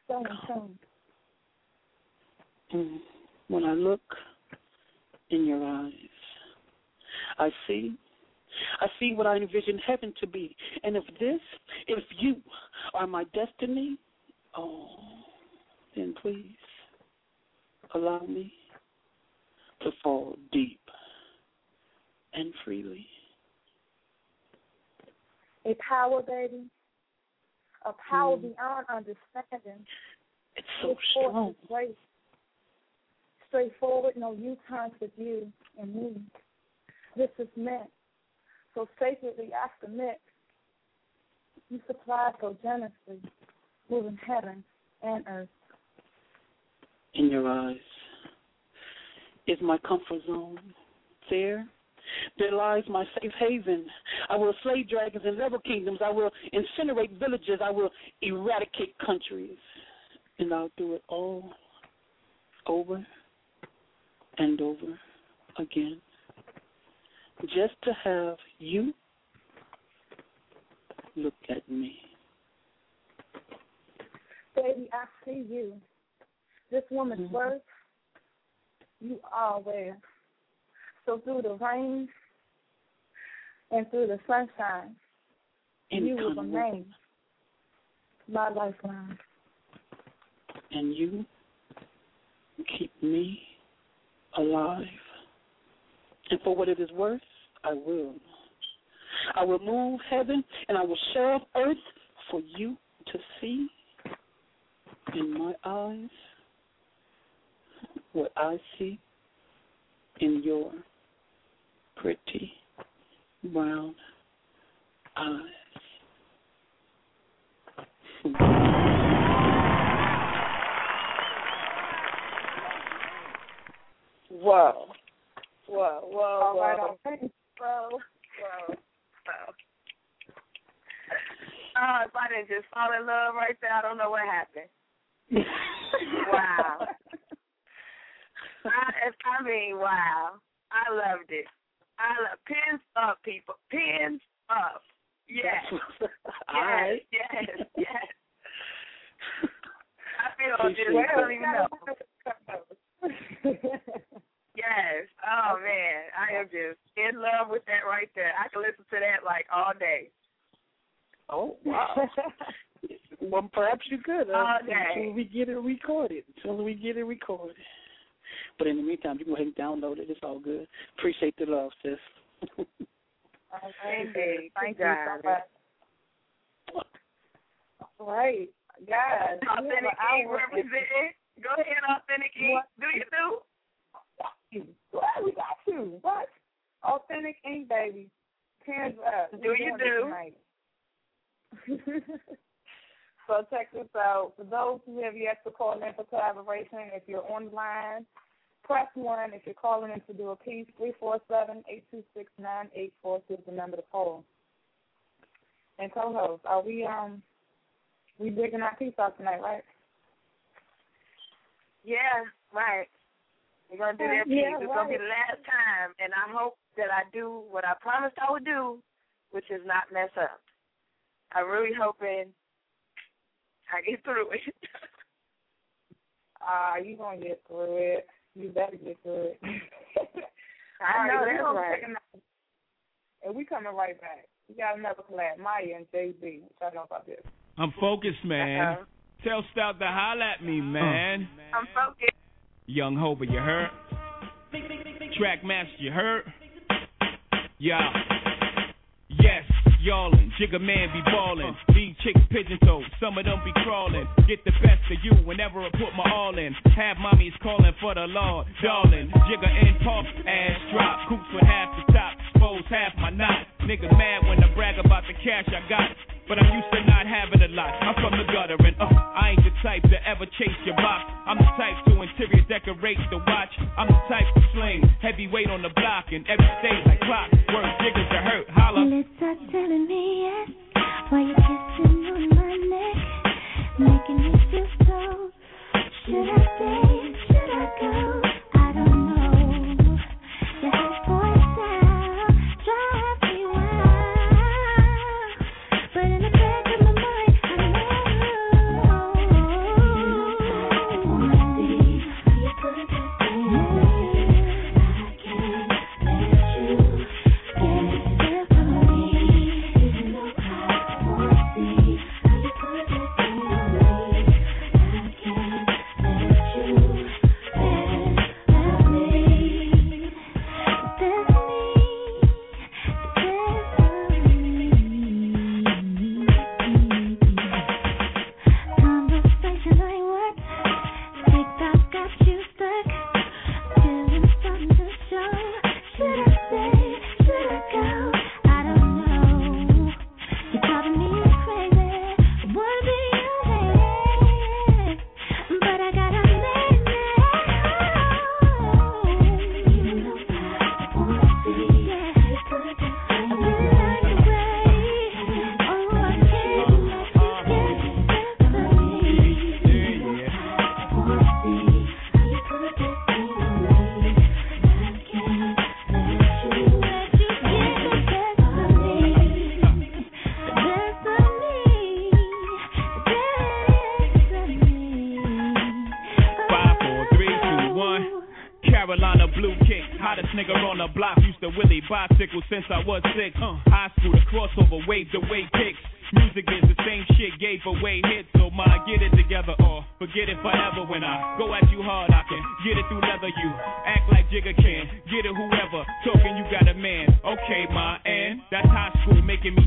so in tune. Mm. When I look in your eyes, I see, I see what I envision heaven to be. And if this, if you are my destiny, oh, then please allow me to fall deep and freely. A power, baby, a power Mm. beyond understanding. It's so force strong. is. Straightforward, no U-turns with you and me. This is meant. So sacredly I submit. You supply so generously, moving heaven and earth. in your eyes is my comfort zone. There, there lies my safe haven. I will slay dragons and level kingdoms. I will incinerate villages. I will eradicate countries. And I'll do it all over and over again. Just to have you look at me. Baby, I see you. This woman's Mhm. worth, you are aware. So through the rain and through the sunshine, Any you will remain my lifeline. and you keep me alive. And for what it is worth, I will. I will move heaven and I will shove earth for you to see in my eyes what I see in your pretty brown eyes. Whoa. Whoa, whoa, All whoa. right, Whoa, whoa, whoa. Oh, if I didn't just fall in love right there, I don't know what happened. wow. I, I mean, wow. I loved it. I love pins up, people. Pins up. Yes. I Yes, yes, yes. I feel Appreciate just, I don't even know. Yes. Oh man, I am just in love with that right there. I can listen to that like all day. Oh wow. well, perhaps you could. Uh, All day. Until we get it recorded. Until we get it recorded. But in the meantime, you can go ahead and download it. It's all good. Appreciate the love, sis. Indeed. Thank You you so much. Right. Guys. Authentic Ink representing. Go ahead, Authentic Ink. What? Do you? What? We got you. What? Authentic Ink, baby. Hands up. Do you do? so check this out. For those who have yet to call in for collaboration, if you're online, press one. If you're calling in to do a piece, three four seven eight two six nine eight four two is the number to call. And co-host, are we um we digging our piece out tonight, right? Yeah, right. We're gonna do that piece. Yeah, it's gonna be the last time, and I hope that I do what I promised I would do, which is not mess up. I'm really hoping I get through it. Ah, you gonna get through it. You better get through it. I All know right, that's gonna right. take another- And we coming right back. We got another collab, Mya and Jay Z. What y'all know about this? I'm focused, man. Uh-huh. Tell Stout to holler at me, man. I'm focused. Young Hova, you heard? Track master, you heard? Yeah. Yes, y'allin', Jigga man be ballin'. These chicks pigeon toed, some of them be crawlin'. Get the best of you whenever I put my all in. Have mommies callin' for the law, darling. Jigga in pump, ass drop. Coops with half the top, expose half my knot. Niggas mad when I brag about the cash I got. But I'm used to not having a lot. I'm from the gutter and uh, I ain't the type to ever chase your box. I'm the type to interior decorate the watch. I'm the type to sling heavyweight on the block and every stage like clock. Word jiggers to hurt, holla. Lips are telling me yes. Why you kissing on my neck, making me feel so. Should I stay?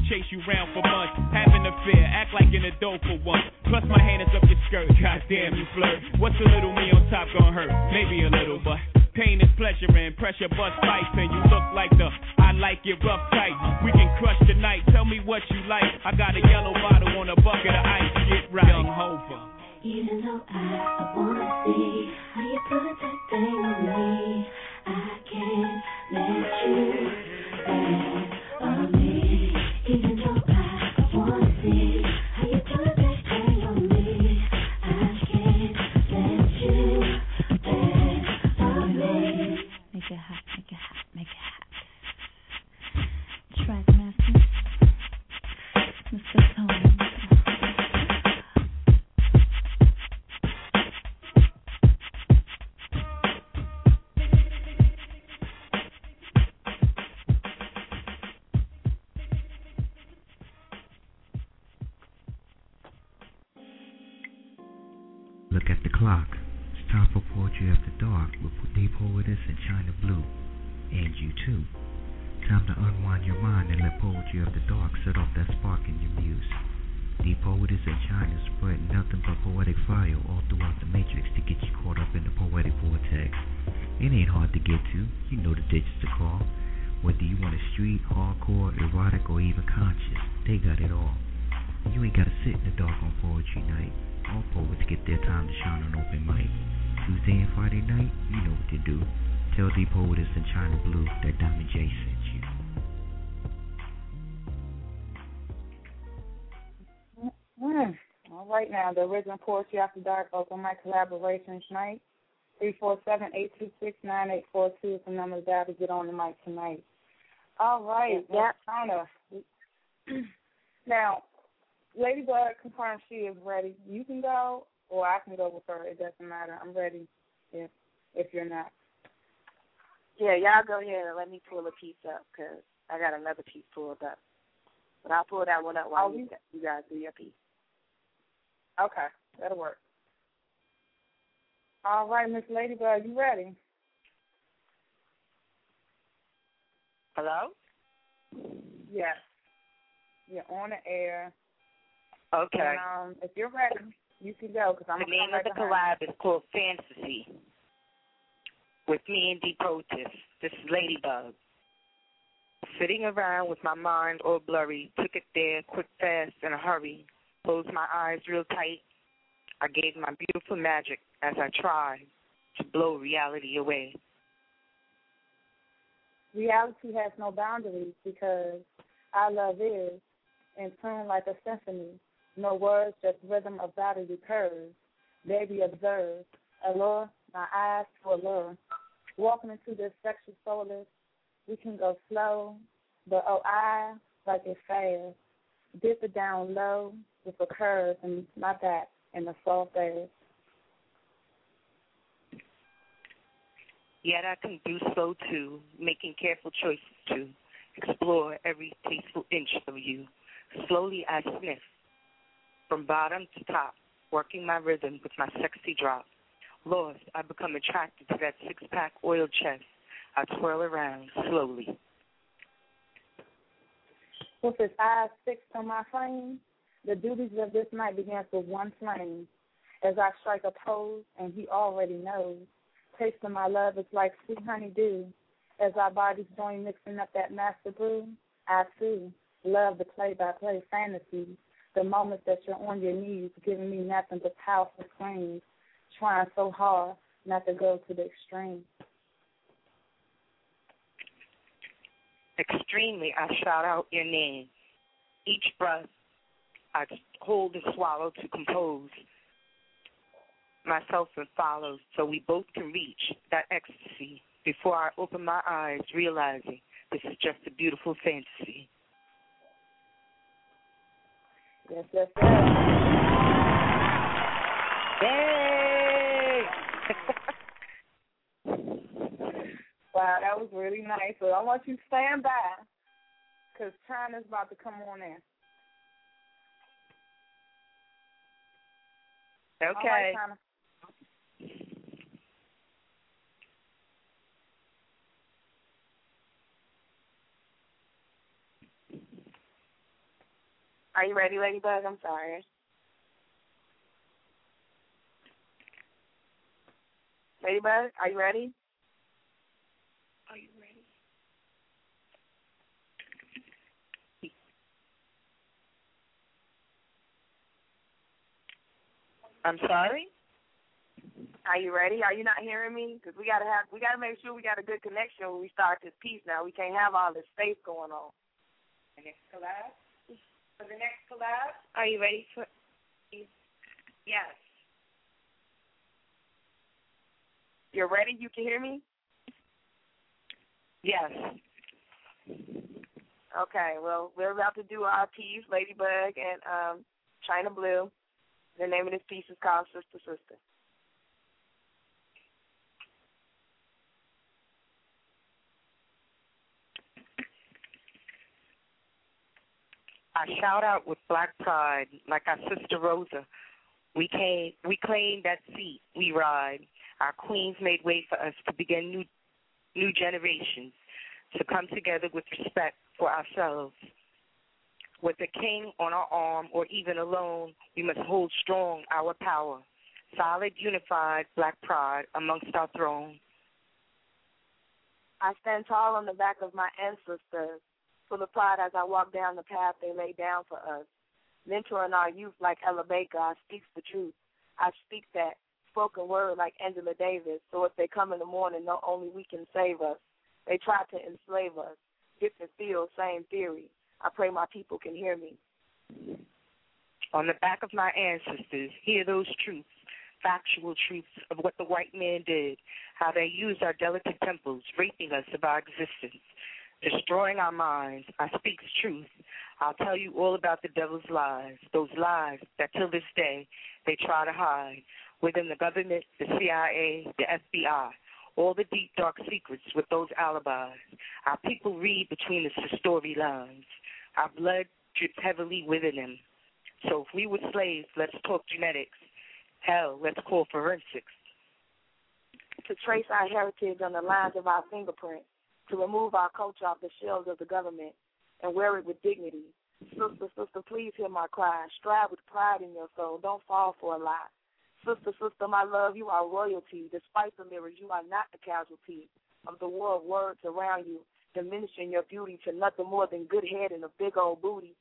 Chase you round for months. Having a fear, act like an adult for once. Plus my hand is up your skirt, goddamn you flirt. What's a little me on top gonna hurt? Maybe a little, but pain is pleasure and pressure bust pipes. And you look like the I like it rough tight. We can crush tonight. Tell me what you like. I got a yellow bottle on a bucket of ice. Get right, young Hover. Even though I, I wanna see how you put that thing on me, I can't let you get right now, the original Poetry After Dark open mic collaboration tonight. Three four seven eight two six nine eight four two is the number to dial to get on the mic tonight. All right, Yeah. Chyna. now, Lady Bug confirms she is ready. You can go, or I can go with her. It doesn't matter. I'm ready. If if you're not. Yeah, y'all go ahead and let me pull a piece up because I got another piece pulled up. But I'll pull that one up while Oh, you, you guys do your piece. Okay, that'll work. All right, Miss Lady Bug, you ready? Hello? Yes. You're on the air. Okay. And, um, if you're ready, you can go because I'm the name of the collab is called Fantasy. With me and D'Poetess. This is Lady Bug. Sitting around with my mind all blurry, took it there quick, fast, in a hurry. Closed my eyes real tight. I gave my beautiful magic as I tried to blow reality away. Reality has no boundaries because our love is in tune like a symphony. No words, just rhythm of bodily curves. Baby, observe. Allure, my eyes for allure. Walking into this sexual solace, we can go slow, but oh, I like it fast. Dip it down low with a curve and not that in the soft ass. Yet I can do so too, making careful choices to explore every tasteful inch of you. Slowly I sniff from bottom to top, working my rhythm with my sexy drop. Lost, I become attracted to that six pack oil chest. I twirl around slowly. With his eyes fixed on my frame, the duties of this night begins with one flame. As I strike a pose, and he already knows, tasting my love is like sweet honey dew. As our bodies join mixing up that master brew, I too love the play-by-play fantasy, the moments that you're on your knees, giving me nothing but powerful screams, trying so hard not to go to the extreme. Extremely, I shout out your name. Each breath, I hold and swallow to compose myself and follow so we both can reach that ecstasy before I open my eyes, realizing this is just a beautiful fantasy. Yes, yes, yes. Yay! Wow, that was really nice. So I want you to stand by because Chyna's about to come on in. All right, Okay. Are you ready, Lady Bug? I'm sorry. Lady Bug, are you ready? I'm sorry? Are you ready? Are you not hearing me? Because we gotta have, we gotta make sure we got a good connection when we start this piece. Now we can't have all this space going on. The next collab? For the next collab? Are you ready for Yes. You're ready? You can hear me? Yes. Okay. Well, we're about to do our piece, Lady Bug and um, Chyna Blue. The name of this piece is called Sister Sister. I shout out with black pride, like our sister Rosa. We came, we claim that seat we ride. Our queens made way for us to begin new, new generations, to come together with respect for ourselves. With a king on our arm, or even alone, we must hold strong our power. Solid, unified black pride amongst our throne. I stand tall on the back of my ancestors, full of pride as I walk down the path they laid down for us. Mentoring our youth like Ella Baker, I speak the truth. I speak that spoken word like Angela Davis, so if they come in the morning, not only we can save us. They try to enslave us. Different field, same theory. I pray my people can hear me. On the back of my ancestors, hear those truths, factual truths of what the white man did, how they used our delicate temples, raping us of our existence, destroying our minds. I speak truth. I'll tell you all about the devil's lies, those lies that till this day they try to hide within the government, the CIA, the FBI, all the deep dark secrets with those alibis. Our people read between the story lines. Our blood drips heavily within them. So if we were slaves, let's talk genetics. Hell, let's call forensics. To trace our heritage on the lines of our fingerprint, to remove our culture off the shelves of the government and wear it with dignity. Sister, sister, please hear my cry. Strive with pride in your soul. Don't fall for a lie. Sister, sister, my love, you are royalty. Despite the mirrors, you are not the casualty of the war of words around you, diminishing your beauty to nothing more than good head and a big old booty.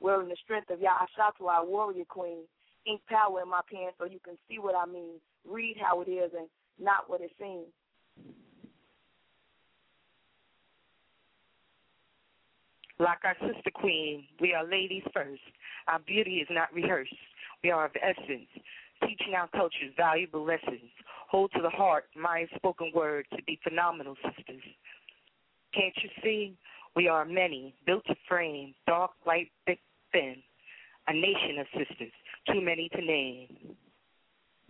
Wearing the strength of Yaa Asantewaa, our warrior queen. Ink power in my pen so you can see what I mean. Read how it is and not what it seems. Like our sister queen, we are ladies first. Our beauty is not rehearsed. We are of essence, teaching our cultures valuable lessons. Hold to the heart, mind, spoken word to be phenomenal sisters. Can't you see? We are many, built to frame, dark, light, thick, thin. A nation of sisters, too many to name.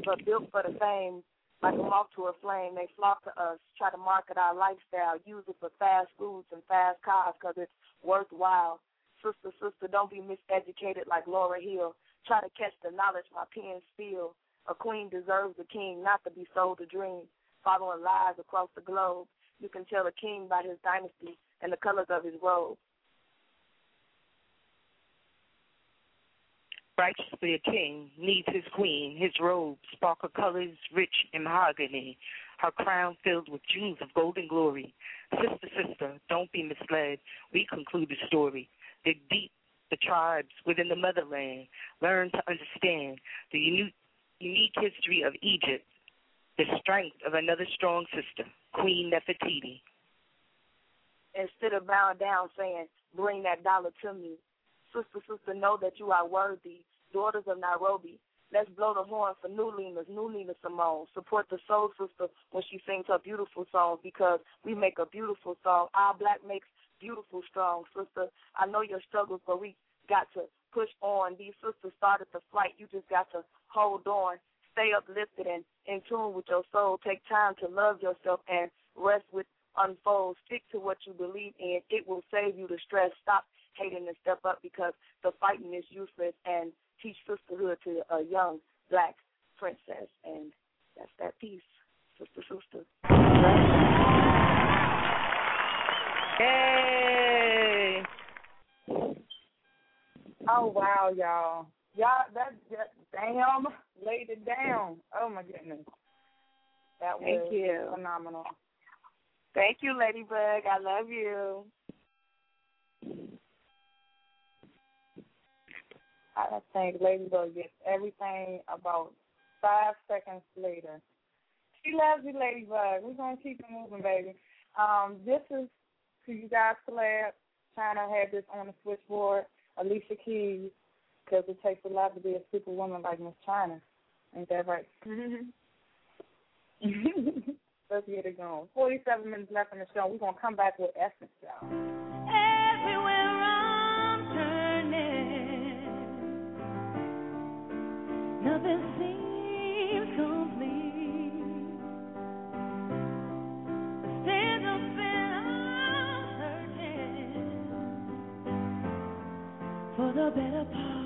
But built for the fame, like a moth to a flame, they flock to us, try to market our lifestyle, use it for fast foods and fast cars because it's worthwhile. Sister, sister, don't be miseducated like Lauryn Hill. Try to catch the knowledge my pen spill. A queen deserves a king, not to be sold a dream. Following lies across the globe, you can tell a king by his dynasty and the colors of his robe. Righteously a king needs his queen, his robe, sparkle colors rich in mahogany, her crown filled with jewels of golden glory. Sister, sister, don't be misled. We conclude the story. Dig deep the tribes within the motherland. Learn to understand the unique, unique history of Egypt, the strength of another strong sister, Queen Nefertiti. Instead of bowing down saying, bring that dollar to me. Sister, sister, know that you are worthy. Daughters of Nairobi, let's blow the horn for New Lena's, New Lena Simone. Support the soul sister when she sings her beautiful songs because we make a beautiful song. Our black makes beautiful strong, sister. I know your struggles, but we got to push on. These sisters started the flight. You just got to hold on. Stay uplifted and in tune with your soul. Take time to love yourself and rest with unfold. Stick to what you believe in. It will save you the stress. Stop hating and step up because the fighting is useless and teach sisterhood to a young black princess. And that's that piece, sister, sister. Yay! Oh wow, y'all. Y'all that, that damn laid it down. Oh my goodness. That was Thank you. phenomenal. Thank you, Lady Bug. I love you. I think Lady Bug gets everything about five seconds later. She loves you, Lady Bug. We're gonna keep it moving, baby. Um, this is to you guys collab. Chyna had this on the switchboard. Alicia Keys, because it takes a lot to be a superwoman like Miss Chyna. Ain't that right? Let's get it going. Forty-seven minutes left in the show. We're gonna come back with Essence, y'all. Everywhere I'm turning, nothing seems complete. I stand up and I'm searching for the better part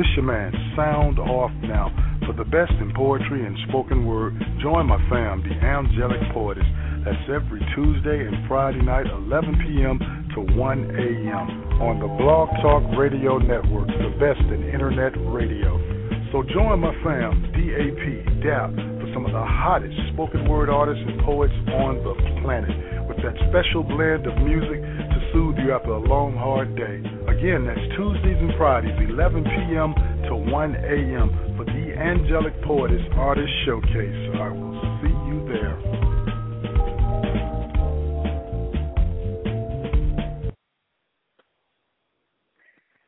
this your man, Sound Off Now. For the best in poetry and spoken word, join my fam, the Angelic Poetess. That's every Tuesday and Friday night, 11 p.m. to 1 a.m. on the Blog Talk Radio Network, the best in internet radio. So join my fam, DAP, DAP, for some of the hottest spoken word artists and poets on the planet, with that special blend of music to soothe you after a long, hard day. Again, that's Tuesdays and Fridays, 11 p.m. to 1 a.m. for the Angelic Poetess Artist Showcase. I will see you there.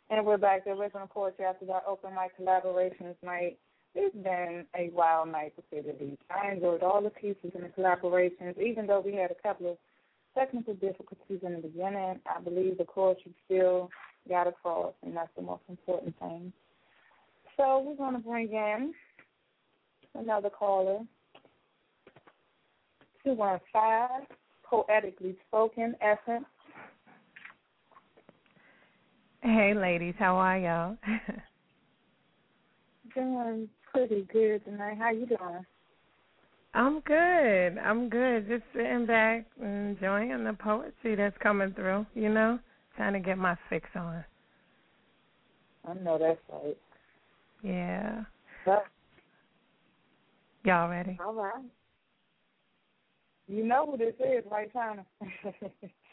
And we're back to original poetry after Dark open mic collaborations night. It's been a wild night to say the least. I enjoyed all the pieces and the collaborations, even though we had a couple of technical difficulties in the beginning. I believe the chorus you still got across, and that's the most important thing. So we're going to bring in another caller. 215, poetically spoken, essence. Hey, ladies, how are y'all? Doing pretty good tonight. How you doing? I'm good. I'm good. Just sitting back and enjoying the poetry that's coming through, you know? Trying to get my fix on. I know that's right. Yeah. But, Y'all ready? all right. You know who this is, right, Chyna?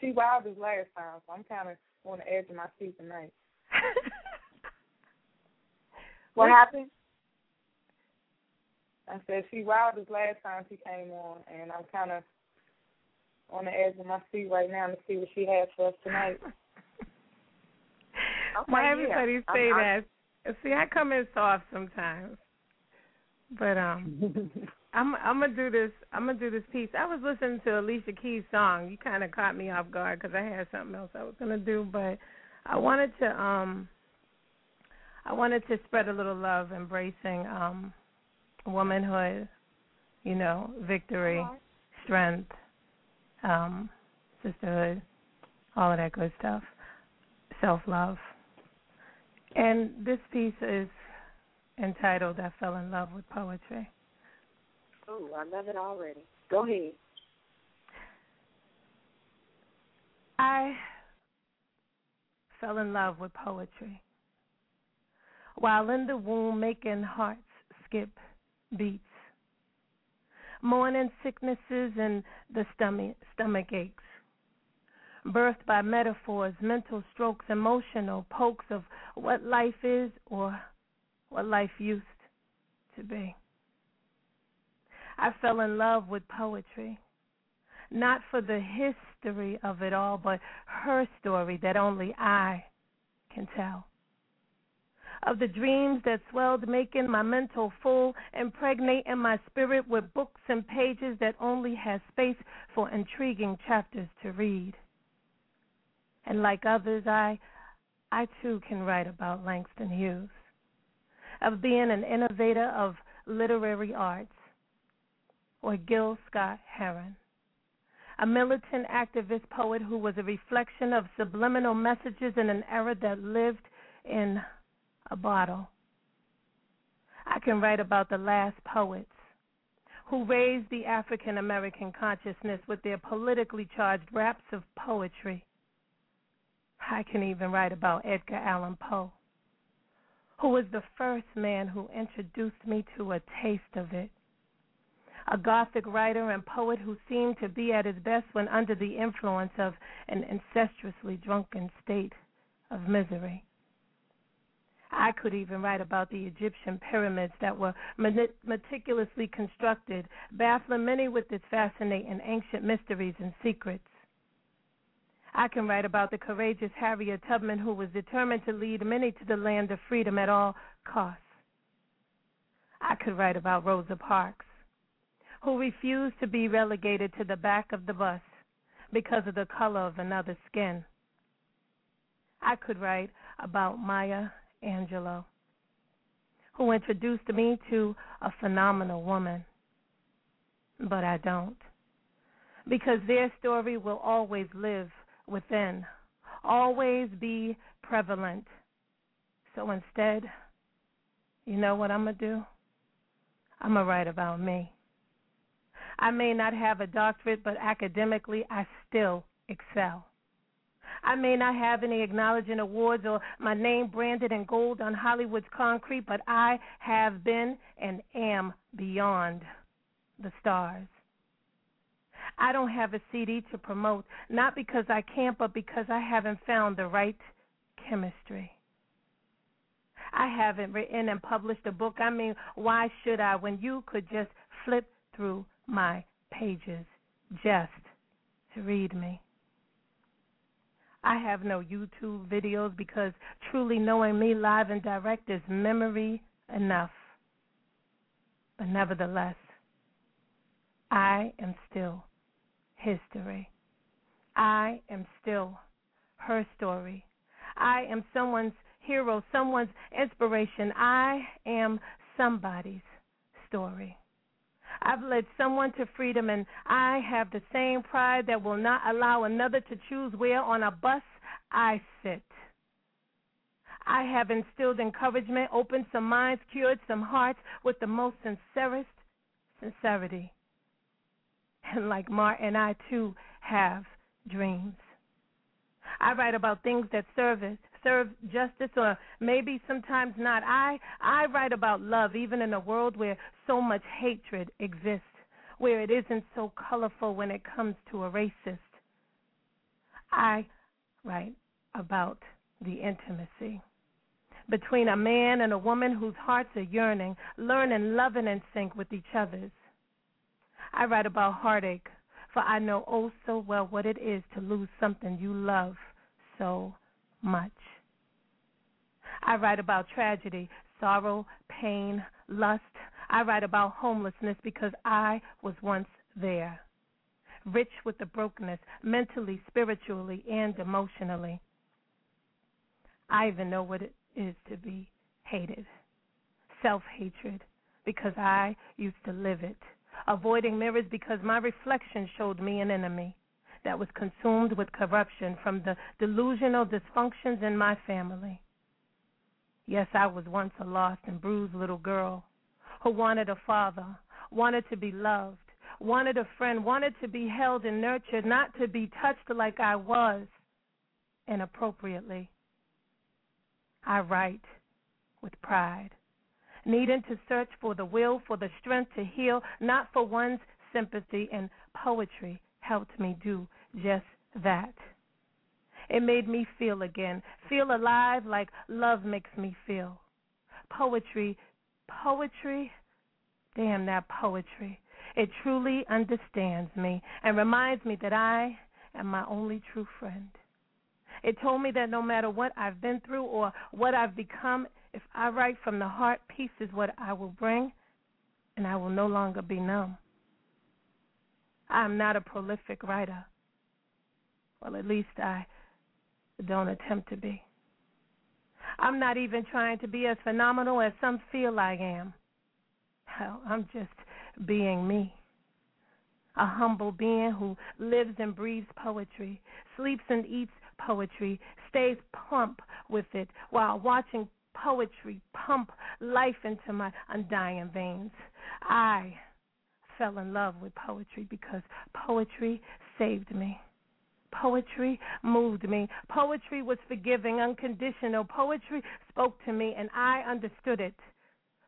she wild as last time, so I'm kind of on the edge of my seat tonight. what happened? I said she wild as last time she came on, and I'm kind of on the edge of my seat right now to see what she has for us tonight. Why Okay, everybody say I'm- that? See, I come in soft sometimes, but um, I'm I'm gonna do this. I'm gonna do this piece. I was listening to Alicia Keys' song. You kind of caught me off guard because I had something else I was gonna do, but I wanted to um, I wanted to spread a little love, embracing um, womanhood, you know, victory, strength, um, sisterhood, all of that good stuff, self love. And this piece is entitled I Fell in Love with Poetry. Oh, I love it already. Go ahead. I fell in love with poetry. While in the womb making hearts skip beats. Morning sicknesses and the stomach stomach aches. Birthed by metaphors, mental strokes, emotional pokes of what life is or what life used to be. I fell in love with poetry not for the history of it all, but her story that only I can tell. Of the dreams that swelled, making my mental full, impregnating my spirit with books and pages that only has space for intriguing chapters to read. And like others, I, I too can write about Langston Hughes, of being an innovator of literary arts, or Gil Scott-Heron a militant activist poet who was a reflection of subliminal messages in an era that lived in a bottle. I can write about the last poets who raised the African American consciousness with their politically charged raps of poetry. I can even write about Edgar Allan Poe, who was the first man who introduced me to a taste of it a Gothic writer and poet who seemed to be at his best when under the influence of an incestuously drunken state of misery. I could even write about the Egyptian pyramids that were meticulously constructed, baffling many with its fascinating ancient mysteries and secrets. I can write about the courageous Harriet Tubman who was determined to lead many to the land of freedom at all costs. I could write about Rosa Parks, who refused to be relegated to the back of the bus because of the color of another's skin. I could write about Maya Angelou, who introduced me to a phenomenal woman. But I don't. Because their story will always live within, always be prevalent. So instead, you know what I'm going to do? I'm going to write about me. I may not have a doctorate, but academically, I still excel. I may not have any acknowledging awards or my name branded in gold on Hollywood's concrete, but I have been and am beyond the stars. I don't have a CD to promote, not because I can't, but because I haven't found the right chemistry. I haven't written and published a book. I mean, why should I when you could just flip through my pages just to read me? I have no YouTube videos because truly knowing me live and direct is memory enough. But nevertheless, I am still history. I am still her story. I am someone's hero, someone's inspiration. I am somebody's story. I've led someone to freedom, and I have the same pride that will not allow another to choose where on a bus I sit. I have instilled encouragement, opened some minds, cured some hearts with the most sincerest sincerity. And like Martin, I too have dreams. I write about things that serve serve justice or maybe sometimes not. I I write about love even in a world where so much hatred exists, where it isn't so colorful when it comes to a racist. I write about the intimacy between a man and a woman whose hearts are yearning, learning, loving in sync with each other's. I write about heartache, for I know oh so well what it is to lose something you love so much. I write about tragedy, sorrow, pain, lust. I write about homelessness because I was once there, rich with the brokenness, mentally, spiritually, and emotionally. I even know what it is to be hated, self hatred, because I used to live it avoiding mirrors because my reflection showed me an enemy that was consumed with corruption from the delusional dysfunctions in my family. Yes, I was once a lost and bruised little girl who wanted a father, wanted to be loved, wanted a friend, wanted to be held and nurtured, not to be touched like I was inappropriately. I write with pride, needing to search for the will, for the strength to heal, not for one's sympathy, and poetry helped me do just that. It made me feel again, feel alive like love makes me feel. Poetry, poetry, damn that poetry. It truly understands me and reminds me that I am my only true friend. It told me that no matter what I've been through or what I've become, if I write from the heart, peace is what I will bring, and I will no longer be numb. I am not a prolific writer. Well, at least I don't attempt to be. I'm not even trying to be as phenomenal as some feel I am. Hell, I'm just being me. A humble being who lives and breathes poetry, sleeps and eats poetry, stays plump with it while watching poetry pump life into my undying veins. I fell in love with poetry because poetry saved me. Poetry moved me. Poetry was forgiving, unconditional. Poetry spoke to me, and I understood it.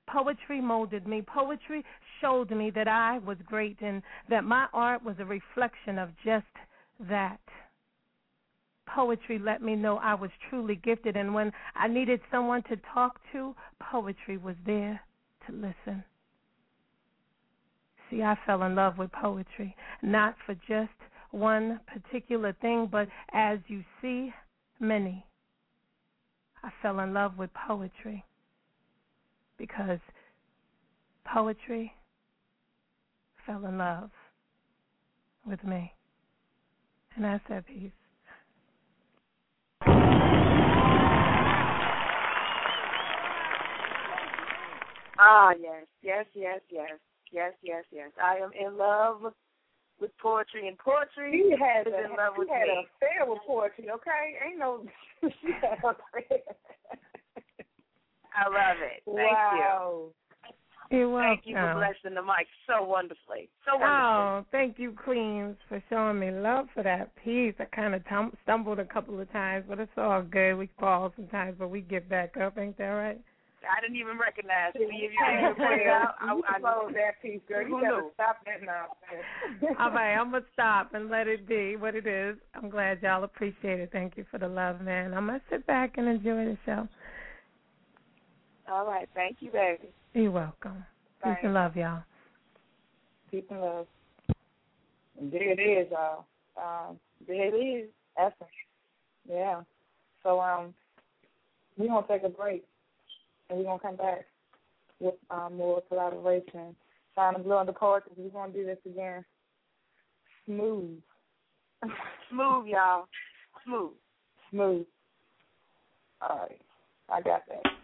Poetry molded me. Poetry showed me that I was great and that my art was a reflection of just that. Poetry let me know I was truly gifted, and when I needed someone to talk to, poetry was there to listen. See, I fell in love with poetry, not for just one particular thing, but as you see, many. I fell in love with poetry because poetry fell in love with me. And I said peace. Ah, yes, yes, yes, yes, yes, yes, yes. I am in love with poetry, and poetry She had is a, in love with had me. an affair with poetry, okay? Ain't no she had an affair. I love it. Thank wow. You're welcome. Thank you for blessing the mic so wonderfully. So wonderful. Oh, thank you, Queens, for showing me love for that piece. I kind of tum- stumbled a couple of times, but it's all good. We fall sometimes, but we get back up. Ain't that right? I didn't even recognize it. If you didn't point it out, I, I followed that piece, girl. You knew? stop that nonsense. all right, I'm gonna stop and let it be what it is. I'm glad y'all appreciate it. Thank you for the love, man. I'm gonna sit back and enjoy the show. All right. Thank you, baby. You're welcome. Peace and love, y'all. Peace and love. And there it is, y'all. Um, there it is. Essence. Yeah. So um, we're gonna take a break, and we're gonna come back with um, more collaboration. Shine the blue on the poetry. We're gonna do this again. Smooth. Smooth, y'all. Smooth. Smooth. All right. I got that.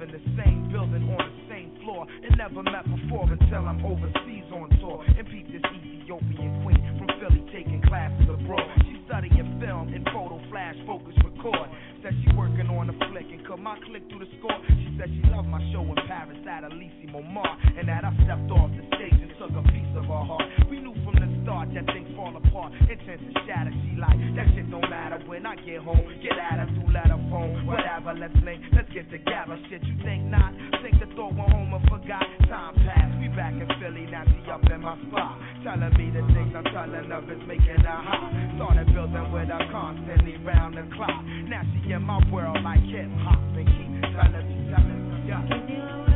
Live in the same building on the same floor and never met before until I'm overseas on tour and peep this Ethiopian queen from Philly taking classes abroad. She studying film and photo flash focus record. Said she working on a flick and cut my click through the score. She said she loved my show in Paris at Elysee Montmartre and that I stepped off the stage and took a piece of her heart. We knew from the start that things fall apart, intent to shatter. She like that shit don't matter when I get home. Get at her through letter phone, whatever. Let's link, let's get together. Shit, you think not? Think the thought went home and forgot. Time passed, we back in Philly, now she up in my spot, telling me the things I'm telling of is making her hot. Started building with her constantly round the clock. Now she in my world like hip hop and keep telling me, telling me, yeah.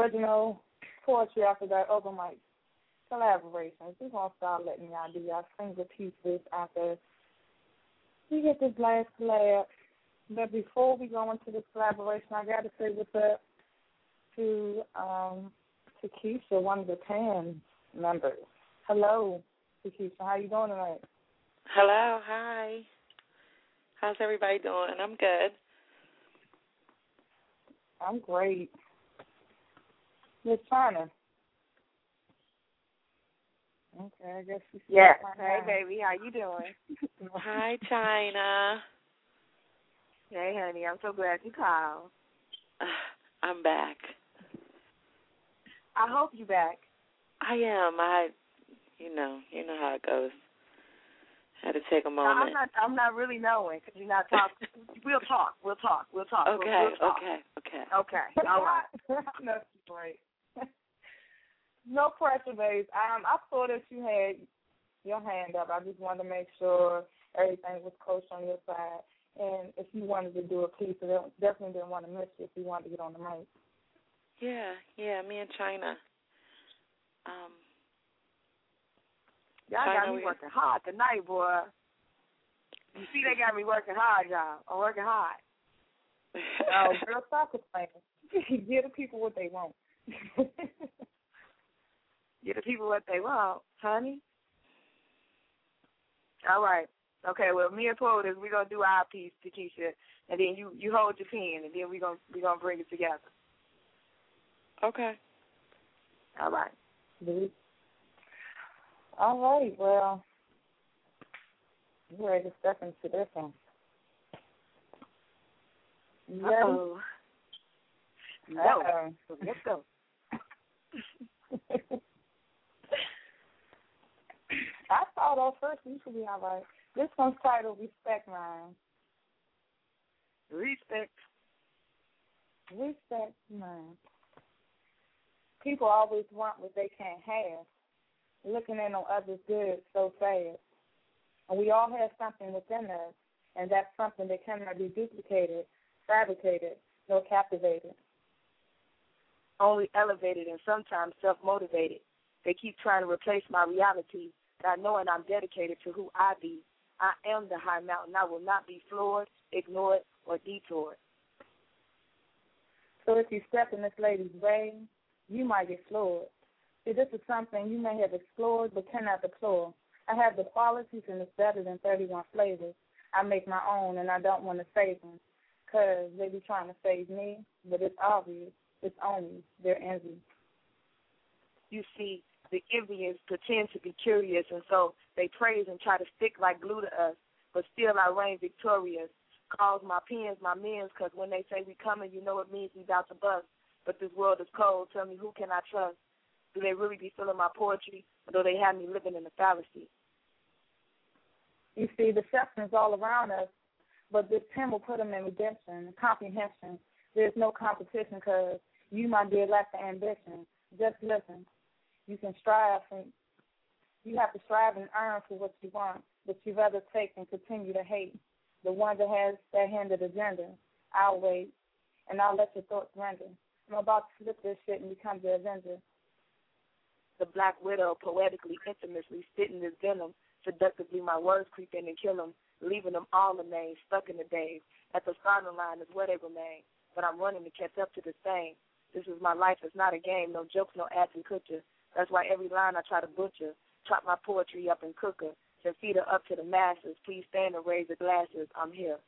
Original poetry after that open mic collaborations. We're gonna start letting y'all do y'all single pieces after we get this last collab. But before we go into this collaboration, I gotta say what's up to um to Keisha, one of the PAN members. Hello, Keisha. How you doing tonight? Hello, hi. How's everybody doing? I'm good. I'm great. Miss Chyna. Okay, I guess she's Yes. still Hey, baby, how you doing? Hi, Chyna. Hey, honey, I'm so glad you called. I'm back. I hope you're back. I am. I, you know, you know how it goes. Had to take a No, I'm moment. not. I'm not really knowing because you're not talking. we'll talk. We'll talk. We'll talk. We'll- Okay, we'll talk. okay, okay. Okay. All right. That's great. no pressure, babes. Um, I saw that you had your hand up. I just wanted to make sure everything was kosher on your side. And if you wanted to do a piece, I don't- definitely didn't want to miss you if you wanted to get on the mic. Yeah, yeah, me and Chyna. Um, Y'all Chyna, got me we- working hard tonight, boy. You see, they got me working hard, y'all. I'm working hard. Oh, girl, stop complaining. Give the people what they want. Give the people what they want, honey. All right. Okay. Well, me and Poetess, we're gonna do our piece, Takesha, and then you you hold your pen, and then we're gonna we're gonna bring it together. Okay. All right. Mm-hmm. All right, well, we're ready to step into this one. You ready? Uh-oh. No. Uh-oh. Let's go. I thought off first. You should be all right. This one's titled Respect Mine. Respect. Respect Mine. People always want what they can't have, looking in on others' good so fast. And we all have something within us, and that's something that cannot be duplicated, fabricated, nor captivated. Only elevated and sometimes self motivated. They keep trying to replace my reality, not knowing I'm dedicated to who I be. I am the high mountain. I will not be floored, ignored, or detoured. So if you step in this lady's way, you might get floored. See, this is something you may have explored but cannot deplore. I have the qualities and it's better than 31 flavors. I make my own and I don't want to save them because they be trying to save me, but it's obvious. It's only their envy. You see, the envious pretend to be curious, and so they praise and try to stick like glue to us, but still I reign victorious. Calls my pens my men's, because when they say we coming, you know it means we about to bust. But this world is cold. Tell me, who can I trust? Do they really be feeling my poetry, or do they have me living in a fallacy? You see, deception's all around us, but this pen will put them in redemption, comprehension. There's no competition because you, my dear, lack the ambition. Just listen. You can strive and you have to strive and earn for what you want, but you rather take and continue to hate the one that has that handed agenda. I'll wait, and I'll let your thoughts render. I'm about to flip this shit and become the avenger. The Black Widow, poetically, infamously spitting this venom. Seductively, my words creep in and kill them, leaving them all amazed, stuck in the days. At the starting line is where they remain, but I'm running to catch up to the same. This is my life, it's not a game, no jokes, no ads and culture. That's why every line I try to butcher, chop my poetry up and cook her, then feed her up to the masses. Please stand and raise the glasses, I'm here.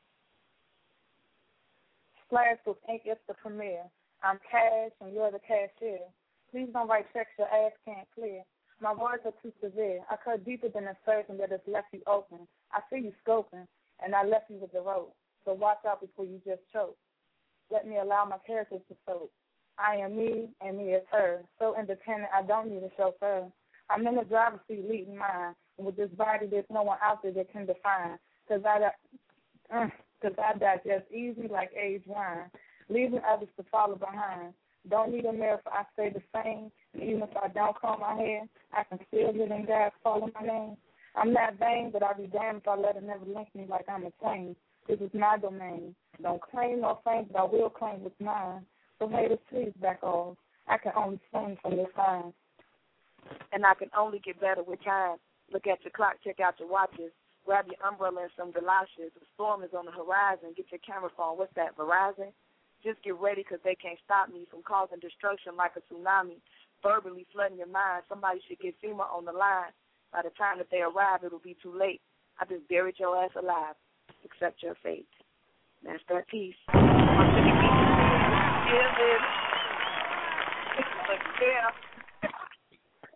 Splash with ink, it's the premiere. I'm cash and you're the cashier. Please don't write checks your ass can't clear. My words are too severe. I cut deeper than a surgeon that has left you open. I see you scoping, and I left you with the rope. So watch out before you just choke. Let me allow my characters to soak. I am me, and me is her. So independent, I don't need a chauffeur. I'm in the driver's seat leading mine, with this body, there's no one out there that can define. Cause I, uh, cause I digest easy like aged wine, leaving others to follow behind. Don't need a mirror for I stay the same. And even if I don't comb my hair, I can still live in God calling my name. I'm not vain, but I'll be damned if I let it never link me like I'm insane. This is my domain. Don't claim no fame, but I will claim what's mine. So haters, please back off. I can only sing from this time. And I can only get better with time. Look at your clock, check out your watches. Grab your umbrella and some galoshes. The storm is on the horizon. Get your camera phone. What's that, Verizon? Just get ready because they can't stop me from causing destruction like a tsunami, verbally flooding your mind. Somebody should get FEMA on the line. By the time that they arrive, it'll be too late. I just buried your ass alive. Accept your fate. That's that piece. Yeah,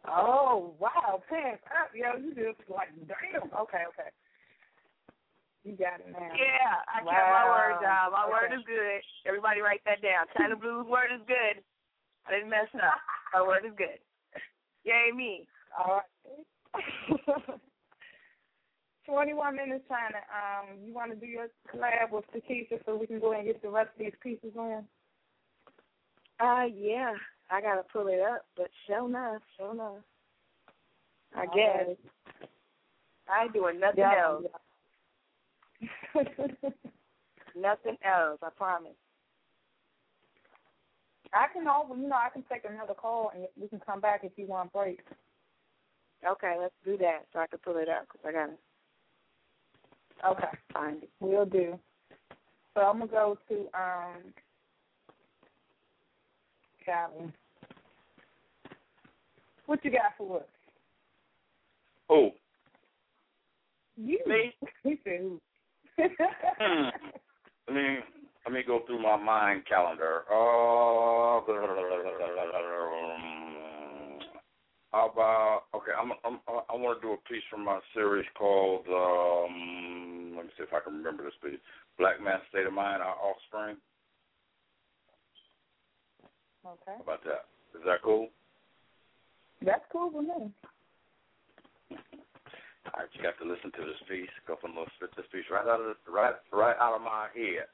Oh, wow. Pants up, yo. You just like, damn. Okay, okay. You got it now. Yeah, I wow. kept my word, y'all. My okay. word is good. Everybody write that down. Chyna Blues word is good. I didn't mess up. My word is good. Yay me. All right. 21 minutes, Chyna. Um, you want to do your collab with Takesha so we can go and get the rest of these pieces on? Uh, yeah. I gotta pull it up, but show enough, show enough. I All guess. right. I ain't doing nothing Yeah, else. nothing else, I promise. I can over, you know, I can take another call and we can come back if you want a break. Okay, let's do that so I can pull it up because I gotta Okay. find it. We'll do. So I'm gonna go to um Calvin. What you got for us? Who? You. Me? He said who? Hmm. Let me let me go through my mind calendar. Uh, how about okay? I'm, I'm I want to do a piece from my series called um. Let me see if I can remember this piece. Black Man State of Mind, Our Offspring. Okay. How about that? Is that cool? That's cool with me. All right, you got to listen to this piece. Go from a little spit this piece right out of the, right right out of my head.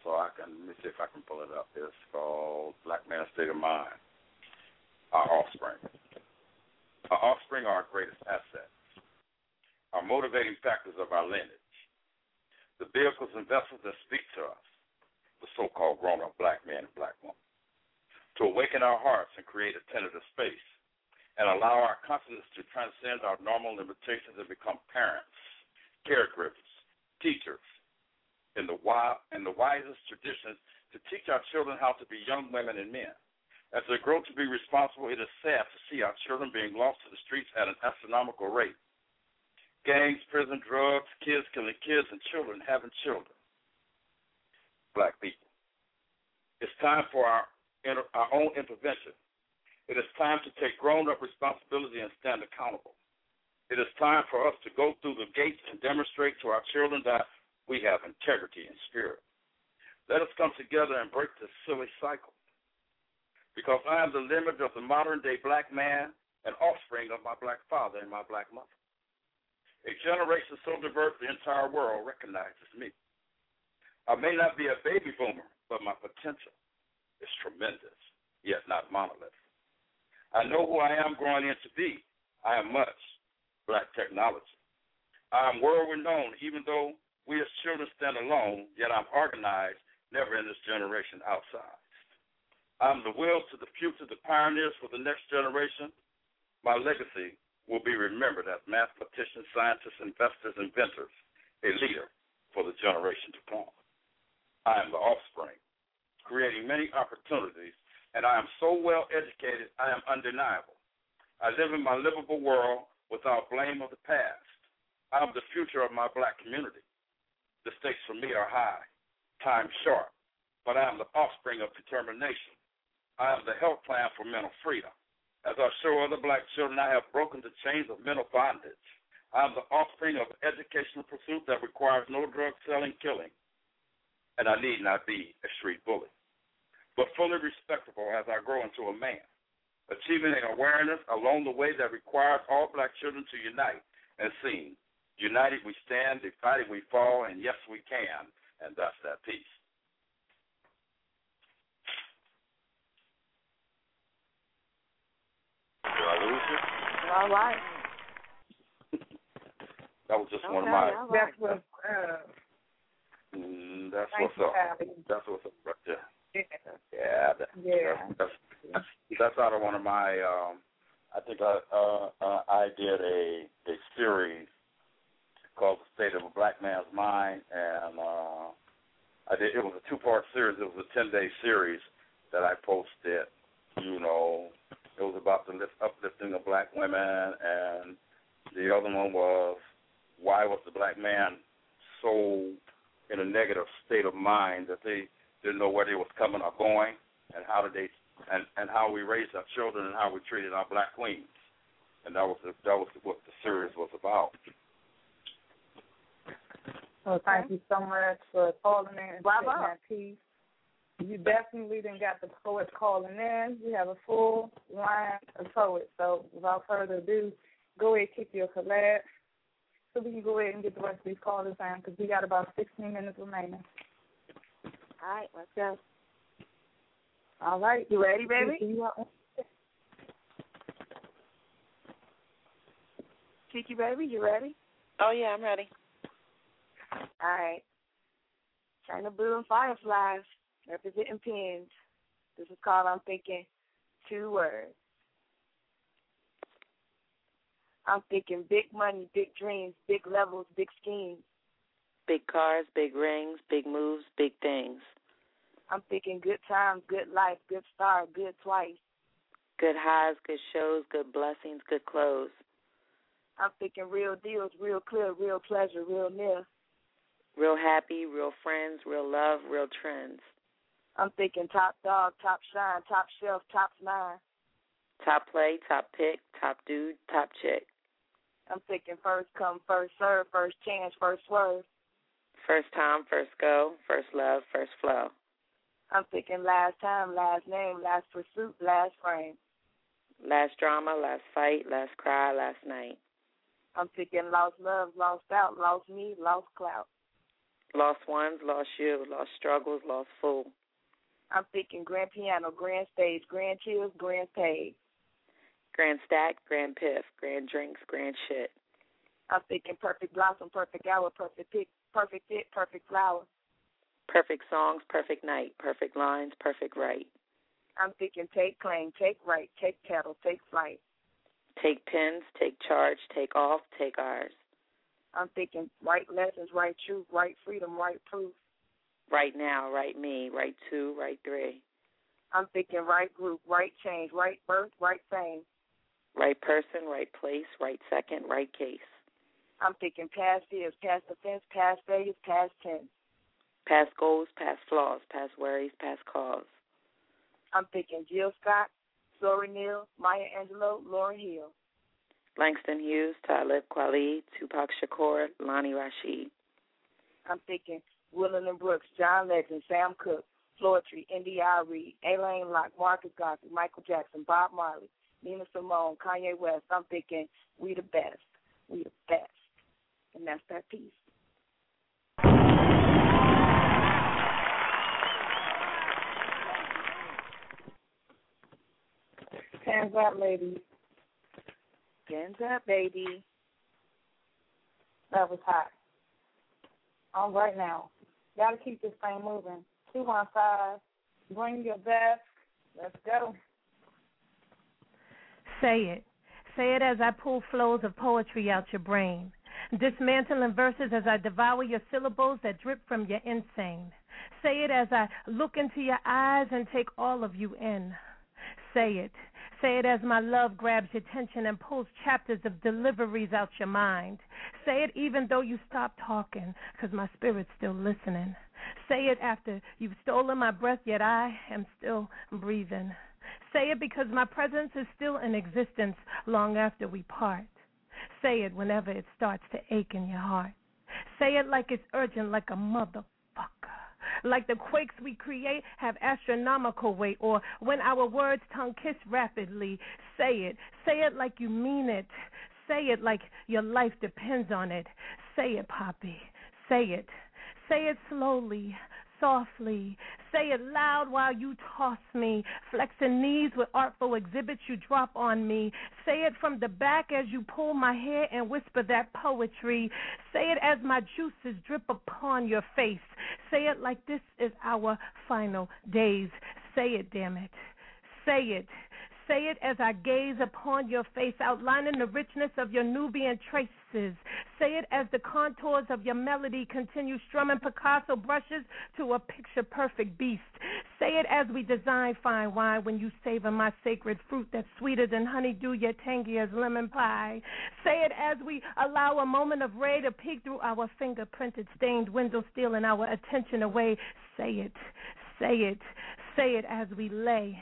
So I can let me see if I can pull it up. It's called Black Man State of Mind. Our offspring. Our offspring are our greatest assets. Our motivating factors of our lineage. The vehicles and vessels that speak to us. The so called grown up black man and black woman. To awaken our hearts and create a tentative space and allow our consciousness to transcend our normal limitations and become parents, caregivers, teachers, in the wi- in the wisest traditions to teach our children how to be young women and men. As they grow to be responsible, it is sad to see our children being lost to the streets at an astronomical rate. Gangs, prison, drugs, kids killing kids, and children having children. Black people. It's time for our our own intervention. It is time to take grown up responsibility and stand accountable. It is time for us to go through the gates and demonstrate to our children that we have integrity and spirit. Let us come together and break this silly cycle. Because I am the limit of the modern day black man and offspring of my black father and my black mother. A generation so diverse the entire world recognizes me. I may not be a baby boomer, but my potential is tremendous, yet not monolithic. I know who I am growing into be. I am much black technology. I am world renowned, even though we as children stand alone, yet I'm organized, never in this generation outside. I'm the will to the future, the pioneers for the next generation. My legacy will be remembered as mathematicians, scientists, investors, inventors, a leader for the generation to come. I am the offspring, creating many opportunities, and I am so well educated, I am undeniable. I live in my livable world without blame of the past. I am the future of my black community. The stakes for me are high, time short, but I am the offspring of determination. I am the health plan for mental freedom. As I show other black children, I have broken the chains of mental bondage. I am the offspring of educational pursuit that requires no drug selling, killing, and I need not be a street bully, but fully respectable as I grow into a man, achieving an awareness along the way that requires all black children to unite and sing. United we stand, divided we fall, and yes we can, and that's that peace. Did I lose you? All right. That was just one of my. all right. That's what. Uh, Mm, that's Thank what's you, up. Abby. That's what's up right there. Yeah. Yeah, that, Yeah. That's, that's that's out of one of my. Um, I think I uh, uh, I did a a series called "The State of a Black Man's Mind," and uh, I did. It was a two part series. It was a ten day series that I posted. You know, it was about the lift, uplifting of black women, and the other one was why was the black man so in a negative state of mind that they didn't know where they was coming or going, and how did they and and how we raised our children and how we treated our black queens, and that was the, that was what the series was about. Well, thank you so much for calling in and Bravo. setting that piece. You definitely didn't got the poets calling in. We have a full line of poets. So without further ado, go ahead kick your collab so we can go ahead and get the rest of these callers in because we got about 16 minutes remaining. All right, let's go. All right. You ready, baby? You are- Kiki, baby, you ready? Oh yeah, I'm ready. All right. Chyna Blue and Fireflies, representing pins. This is called I'm Thinking Two Words. I'm thinking big money, big dreams, big levels, big schemes. Big cars, big rings, big moves, big things. I'm thinking good times, good life, good start, good twice. Good highs, good shows, good blessings, good clothes. I'm thinking real deals, real clear, real pleasure, real near. Real happy, real friends, real love, real trends. I'm thinking top dog, top shine, top shelf, top nine. Top play, top pick, top dude, top chick. I'm thinking first come, first serve, first chance, first swerve. First time, first go, first love, first flow. I'm thinking last time, last name, last pursuit, last frame. Last drama, last fight, last cry, last night. I'm thinking lost love, lost out, lost me, lost clout. Lost ones, lost you, lost struggles, lost fool. I'm thinking grand piano, grand stage, grand chills, grand paid. Grand stack, grand piff, grand drinks, grand shit. I'm thinking perfect blossom, perfect hour, perfect pick, perfect fit, perfect flower. Perfect songs, perfect night, perfect lines, perfect right. I'm thinking take claim, take right, take pedal, take flight. Take pins, take charge, take off, take ours. I'm thinking right lessons, right truth, right freedom, right proof. Right now, right me, right two, right three. I'm thinking right group, right change, right birth, right fame. Right person, right place, right second, right case. I'm thinking past years, past offense, past failures, past tense. Past goals, past flaws, past worries, past cause. I'm thinking Jill Scott, Zora Neale, Maya Angelou, Lauryn Hill. Langston Hughes, Talib Kweli, Tupac Shakur, Lonnie Rashid. I'm thinking Gwendolyn Brooks, John Legend, Sam Cooke, Floetry, Indy Reid, Alain Locke, Marcus Garvey, Michael Jackson, Bob Marley, Nina Simone, Kanye West. I'm thinking we the best. We the best. Up, ladies? Hands up, baby. That was hot. All right now. Gotta keep this thing moving. Two one five. Bring your best. Let's go. Say it. Say it as I pull flows of poetry out your brain. Dismantling verses as I devour your syllables that drip from your insane. Say it as I look into your eyes and take all of you in. Say it. Say it as my love grabs your attention and pulls chapters of deliveries out your mind. Say it even though you stop talking, 'cause my spirit's still listening. Say it after you've stolen my breath, yet I am still breathing. Say it because my presence is still in existence long after we part. Say it whenever it starts to ache in your heart. Say it like it's urgent, like a motherfucker. Like the quakes we create have astronomical weight, or when our words tongue kiss rapidly. Say it. Say it like you mean it. Say it like your life depends on it. Say it, Poppy. Say it. Say it slowly, softly. Say it loud while you toss me, flexing knees with artful exhibits you drop on me. Say it from the back as you pull my hair and whisper that poetry. Say it as my juices drip upon your face. Say it like this is our final days. Say it, damn it. Say it. Say it as I gaze upon your face, outlining the richness of your Nubian traces. Say it as the contours of your melody continue strumming Picasso brushes to a picture perfect beast. Say it as we design fine wine when you savor my sacred fruit that's sweeter than honeydew, yet tangy as lemon pie. Say it as we allow a moment of ray to peek through our fingerprinted stained window, stealing our attention away. Say it, say it, say it as we lay.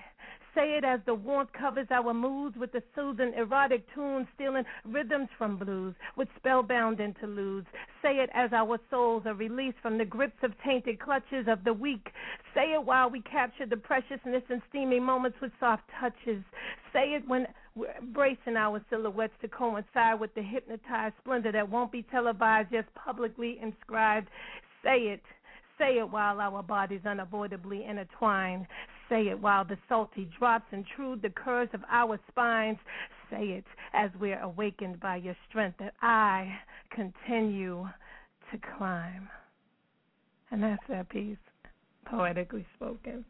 Say it as the warmth covers our moods with the soothing erotic tunes, stealing rhythms from blues with spellbound interludes. Say it as our souls are released from the grips of tainted clutches of the weak. Say it while we capture the preciousness in steamy moments with soft touches. Say it when we're embracing our silhouettes to coincide with the hypnotized splendor that won't be televised, just publicly inscribed. Say it. Say it while our bodies unavoidably intertwine. Say it while the salty drops intrude the curves of our spines. Say it as we're awakened by your strength that I continue to climb. And that's that piece, poetically spoken.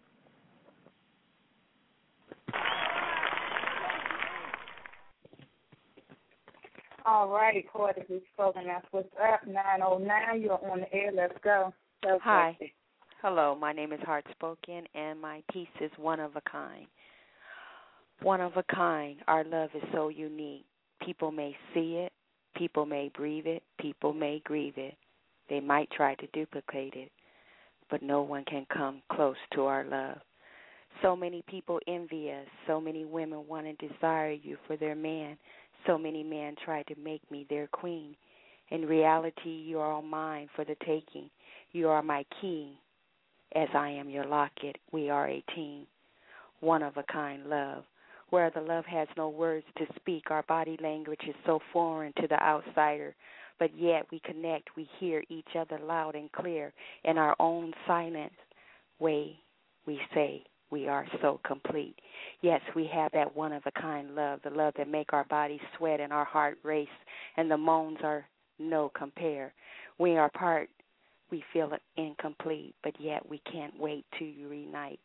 All righty, poetically spoken. That's what's up. Nine oh nine. You're on the air. Let's go. Let's Hi. Hello, my name is Heartspoken, and my piece is One of a Kind. One of a kind. Our love is so unique. People may see it, people may breathe it, people may grieve it. They might try to duplicate it, but no one can come close to our love. So many people envy us. So many women want and desire you for their man. So many men try to make me their queen. In reality, you are all mine for the taking. You are my key, as I am your locket. We are a team. One of a kind love. Where the love has no words to speak, our body language is so foreign to the outsider, but yet we connect, we hear each other loud and clear. In our own silent way, we say, we are so complete. Yes, we have that one of a kind love, the love that make our bodies sweat and our heart race, and the moans are no compare. We are part, we feel incomplete, but yet we can't wait to reunite.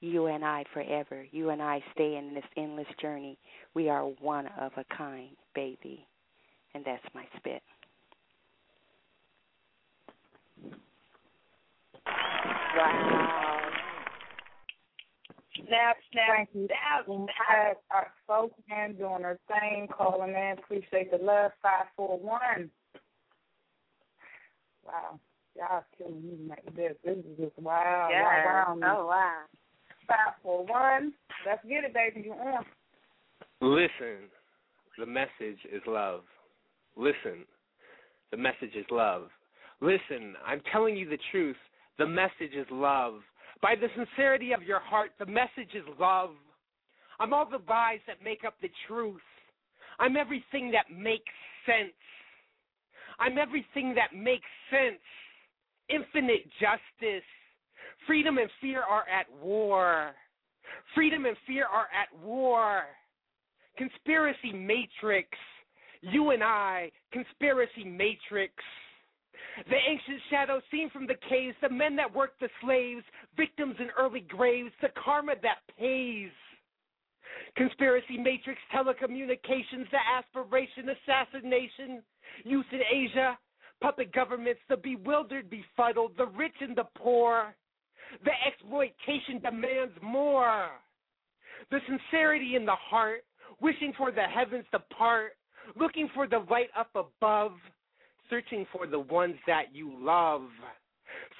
You and I forever. You and I stay in this endless journey. We are one of a kind, baby. And that's my spit. Wow. Snap, snap, Thank you. snap, And snap. our, our spokesman doing her thing, calling in. Appreciate the love. Five four one. Wow, y'all killing me like this. This is just wow. Yes. Wow, wow. Oh, wow. Five four one. Let's get it, baby. You on? Listen, the message is love. Listen, the message is love. Listen, I'm telling you the truth. The message is love. By the sincerity of your heart, the message is love. I'm all the lies that make up the truth. I'm everything that makes sense. I'm everything that makes sense. Infinite justice. Freedom and fear are at war. Freedom and fear are at war. conspiracy matrix. You and I, conspiracy matrix. The ancient shadows seen from the caves, the men that worked the slaves, victims in early graves, the karma that pays. Conspiracy matrix, telecommunications, the aspiration, assassination, youth in Asia, puppet governments, the bewildered, befuddled, the rich and the poor. The exploitation demands more. The sincerity in the heart, wishing for the heavens to part, looking for the light up above, searching for the ones that you love,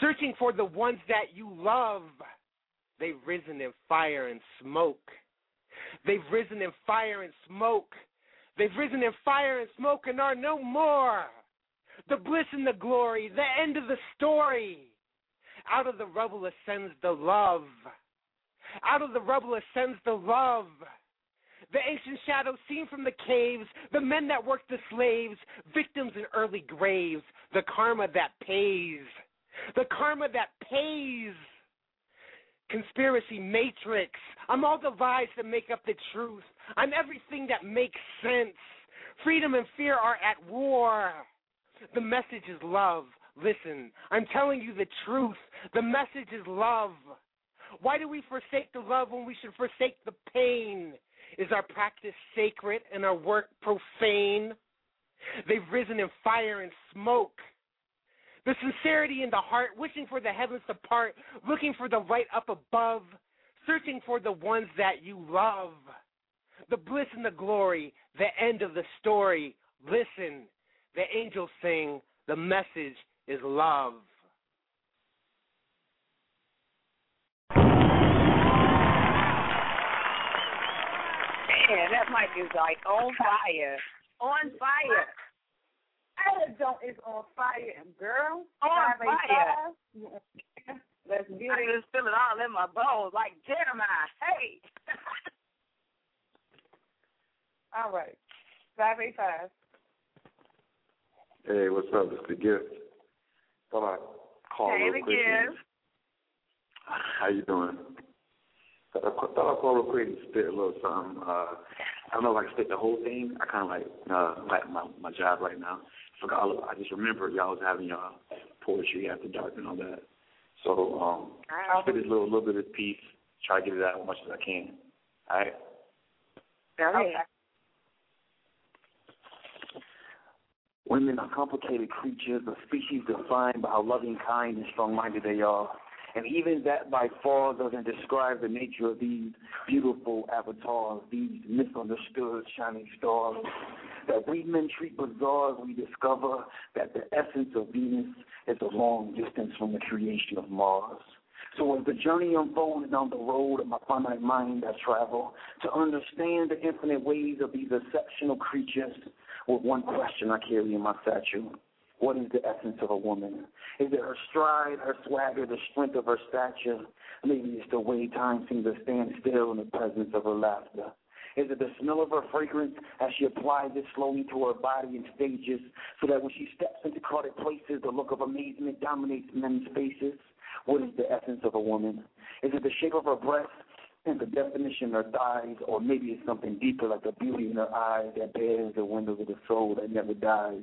searching for the ones that you love. They've risen in fire and smoke. They've risen in fire and smoke. They've risen in fire and smoke and are no more. The bliss and the glory, the end of the story. Out of the rubble ascends the love. Out of the rubble ascends the love. The ancient shadows seen from the caves, the men that worked the slaves, victims in early graves, the karma that pays. The karma that pays. Conspiracy matrix. I'm all the lies that make up the truth. I'm everything that makes sense. Freedom and fear are at war. The message is love. Listen, I'm telling you the truth. The message is love. Why do we forsake the love when we should forsake the pain? Is our practice sacred and our work profane? They've risen in fire and smoke. The sincerity in the heart, wishing for the heavens to part, looking for the light up above, searching for the ones that you love. The bliss and the glory, the end of the story. Listen, the angels sing, the message is love. Man, that mic is like on fire. On fire. That joint is on fire, girl. On Five eight fire. Let's get I it. just feel it all in my bones, like Jeremiah. Hey. All right. Five eight five. Hey, what's up? It's the gift. Thought I'd call Hey, real the quick. and- gift. How you doing? Thought I thought I'd call real quick and spit a little something. Uh, I don't know if I can spit the whole thing. I kind of like uh, like my my job right now. Forgot all of, I just remember y'all was having your poetry after dark and all that. So um, I'll spit this little little bit of this piece. Try to get it out as much as I can. All right. Okay. Women are complicated creatures, a species defined by how loving, kind, and strong-minded they are. And even that by far doesn't describe the nature of these beautiful avatars, these misunderstood shining stars. That we men treat bizarre as we discover that the essence of Venus is a long distance from the creation of Mars. So as the journey unfolds down the road of my finite mind I travel to understand the infinite ways of these exceptional creatures with one question I carry in my satchel. What is the essence of a woman? Is it her stride, her swagger, the strength of her stature? Maybe it's the way time seems to stand still in the presence of her laughter. Is it the smell of her fragrance as she applies it slowly to her body in stages so that when she steps into crowded places, the look of amazement dominates men's faces? What is the essence of a woman? Is it the shape of her breasts and the definition of thighs, or maybe it's something deeper like the beauty in her eyes that bears the windows of the soul that never dies?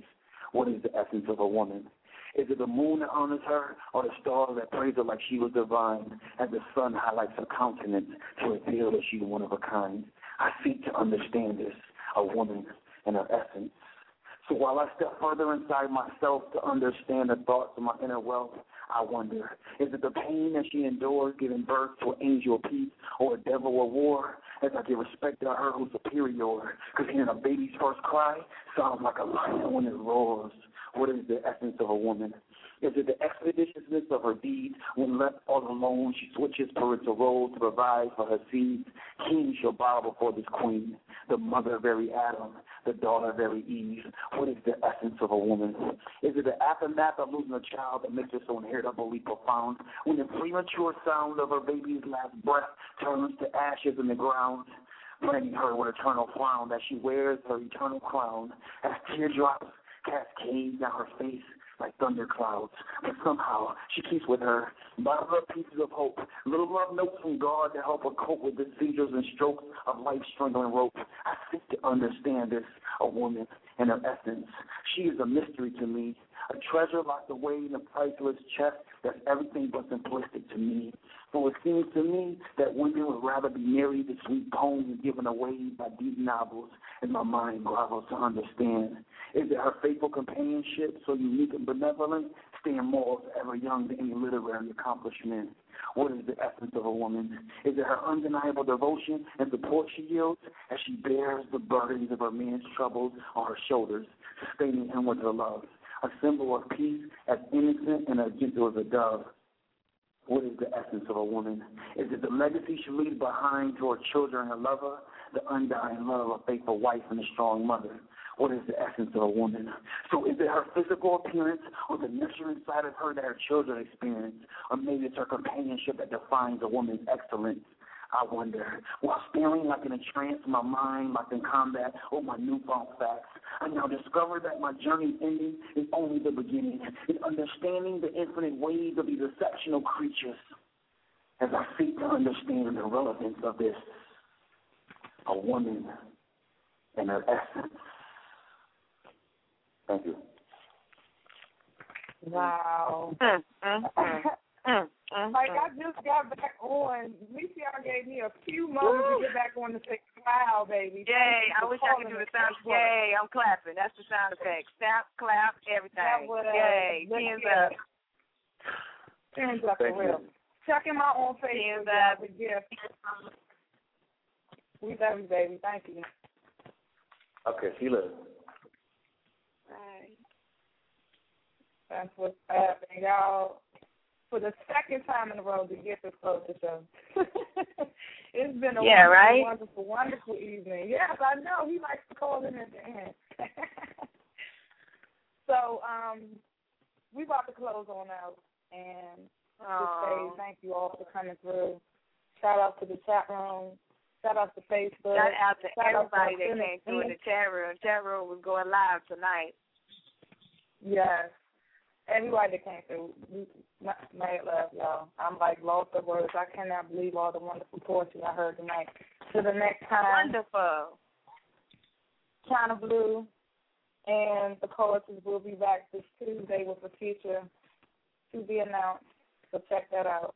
What is the essence of a woman? Is it the moon that honors her, or the stars that praise her like she was divine, as the sun highlights her countenance to reveal that she's one of a kind? I seek to understand this, a woman and her essence. So while I step further inside myself to understand the thoughts of my inner wealth, I wonder, is it the pain that she endures giving birth to an angel of peace or a devil of war? As I give respect to her who's superior, because hearing a baby's first cry sounds like a lion when it roars. What is the essence of a woman? Is it the expeditiousness of her deeds? When left all alone, she switches parental roles to provide for her seeds. Kings shall bow before this queen, the mother of every Adam, the daughter of every Eve. What is the essence of a woman? Is it the aftermath of losing a child that makes her so inheritably profound? When the premature sound of her baby's last breath turns to ashes in the ground? Branding her with eternal frown as she wears her eternal crown, as teardrops cascade down her face, like thunder clouds. But somehow she keeps with her up pieces of hope, little love notes from God to help her cope with the seizures and strokes of life's strangling rope. I seek to understand this, a woman and her essence. She is a mystery to me, a treasure locked away in a priceless chest that's everything but simplistic to me. For it seems to me that women would rather be married to sweet poems given away by deep novels, and my mind grovels to understand. Is it her faithful companionship, so unique and benevolent, staying morals ever young to any literary accomplishment? What is the essence of a woman? Is it her undeniable devotion and support she yields as she bears the burdens of her man's troubles on her shoulders, sustaining him with her love? A symbol of peace, as innocent and as gentle as a dove. What is the essence of a woman? Is it the legacy she leaves behind to her children and her lover? The undying love of a faithful wife and a strong mother? What is the essence of a woman? So is it her physical appearance or the nurture inside of her that her children experience? Or maybe it's her companionship that defines a woman's excellence? I wonder. While staring like in a trance, my mind locked in combat with my newfound facts, I now discover that my journey's ending is only the beginning. In understanding the infinite ways of these exceptional creatures, as I seek to understand the relevance of this, a woman and her essence. Thank you. Wow. Mm, mm, mm, like. I just got back on. Lucian gave me a few moments to get back on to say, "Wow, baby." Yay! I wish I could do the sound. That's Yay! I'm clapping. That's the sound effect. Snap, clap, everything. That was- Yay! Hands up. Hands up for real. Check him out on Facebook. Hands up. The gift. We love you, baby. Thank you. Okay, Sheila. Right. That's what's happening, y'all. For the second time in a row, the gift is close to show. it's been a Yeah, wonderful, right? wonderful, wonderful evening. Yes, I know. He likes to call in at the end. so, um, we about to close on out and just say thank you all for coming through. Shout out to the chat room. Shout out to Facebook. Shout out to Shout out to everybody that came through in the chat room. Chat room was going live tonight. Yes. Everybody that came through, mad love, y'all. I'm like lost for words. I cannot believe all the wonderful poetry I heard tonight. To the next time, Wonderful. Chyna Blue and the poetry will be back this Tuesday with a feature to be announced. So check that out.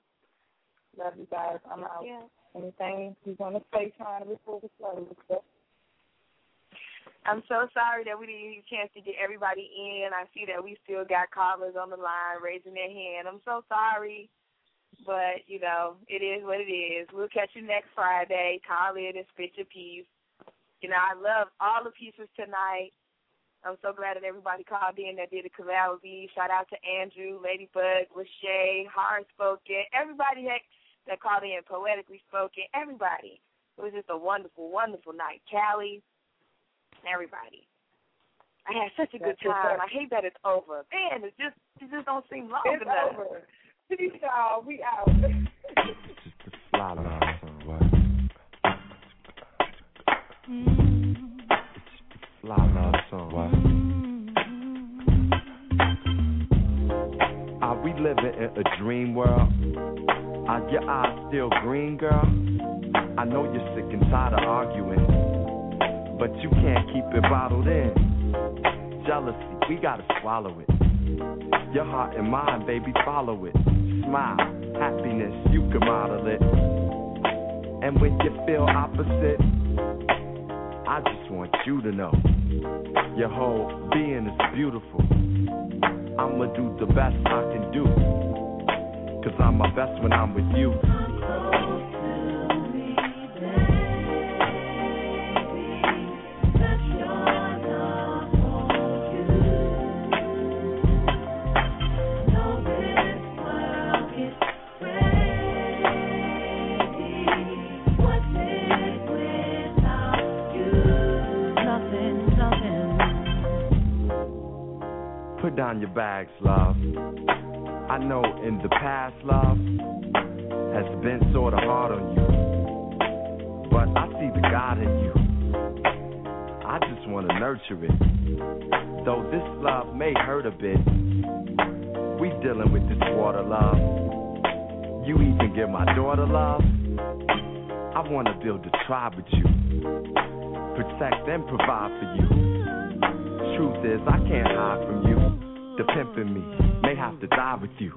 Love you guys. I'm out. Yeah. Anything you want to say, Chyna, before we close? I'm so sorry that we didn't get a chance to get everybody in. I see that we still got callers on the line raising their hand. I'm so sorry. But, you know, it is what it is. We'll catch you next Friday. Call in and spit your piece. You know, I love all the pieces tonight. I'm so glad that everybody called in that did a cavalry. Shout out to Andrew, Lady Bug, Lachey, Heartspoken, everybody that called in, poetically spoken, everybody. It was just a wonderful, wonderful night. Callie, everybody. I had such a good That's time. up. I hate that it's over. Man, it just it just don't seem long It's enough. over. Peace, y'all. We out. Fly love song, what? Fly love song, what? Are we living in a dream world? Are your eyes still green, girl? I know you're sick and tired of arguing, but you can't keep it bottled in. Jealousy, we gotta swallow it. Your heart and mind, baby, follow it. Smile, happiness, you can model it. And when you feel opposite, I just want you to know your whole being is beautiful. I'ma do the best I can do. Cause I'm my best when I'm with you. Bags, love. I know in the past, love has been sorta hard on you. But I see the God in you. I just wanna nurture it. Though this love may hurt a bit, we dealing with this water love. You even give my daughter love. I wanna build a tribe with you, protect and provide for you. Truth is, I can't hide from you. The pimp in me may have to die with you.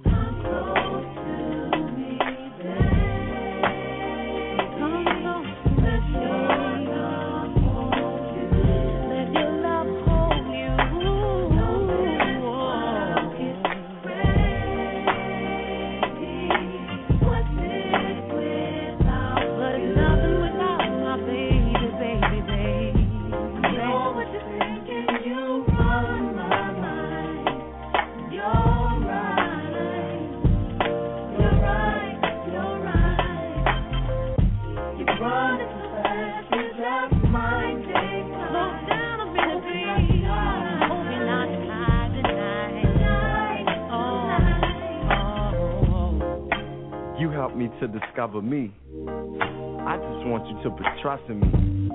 Discover me. I just want you to be trust in me.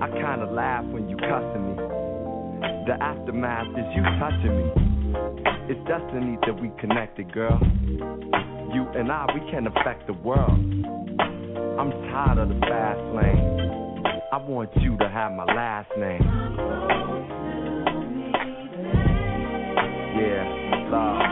I kinda laugh when you cussing me. The aftermath is you touching me. It's destiny that we connected, girl. You and I, we can affect the world. I'm tired of the fast lane. I want you to have my last name. Yeah, love.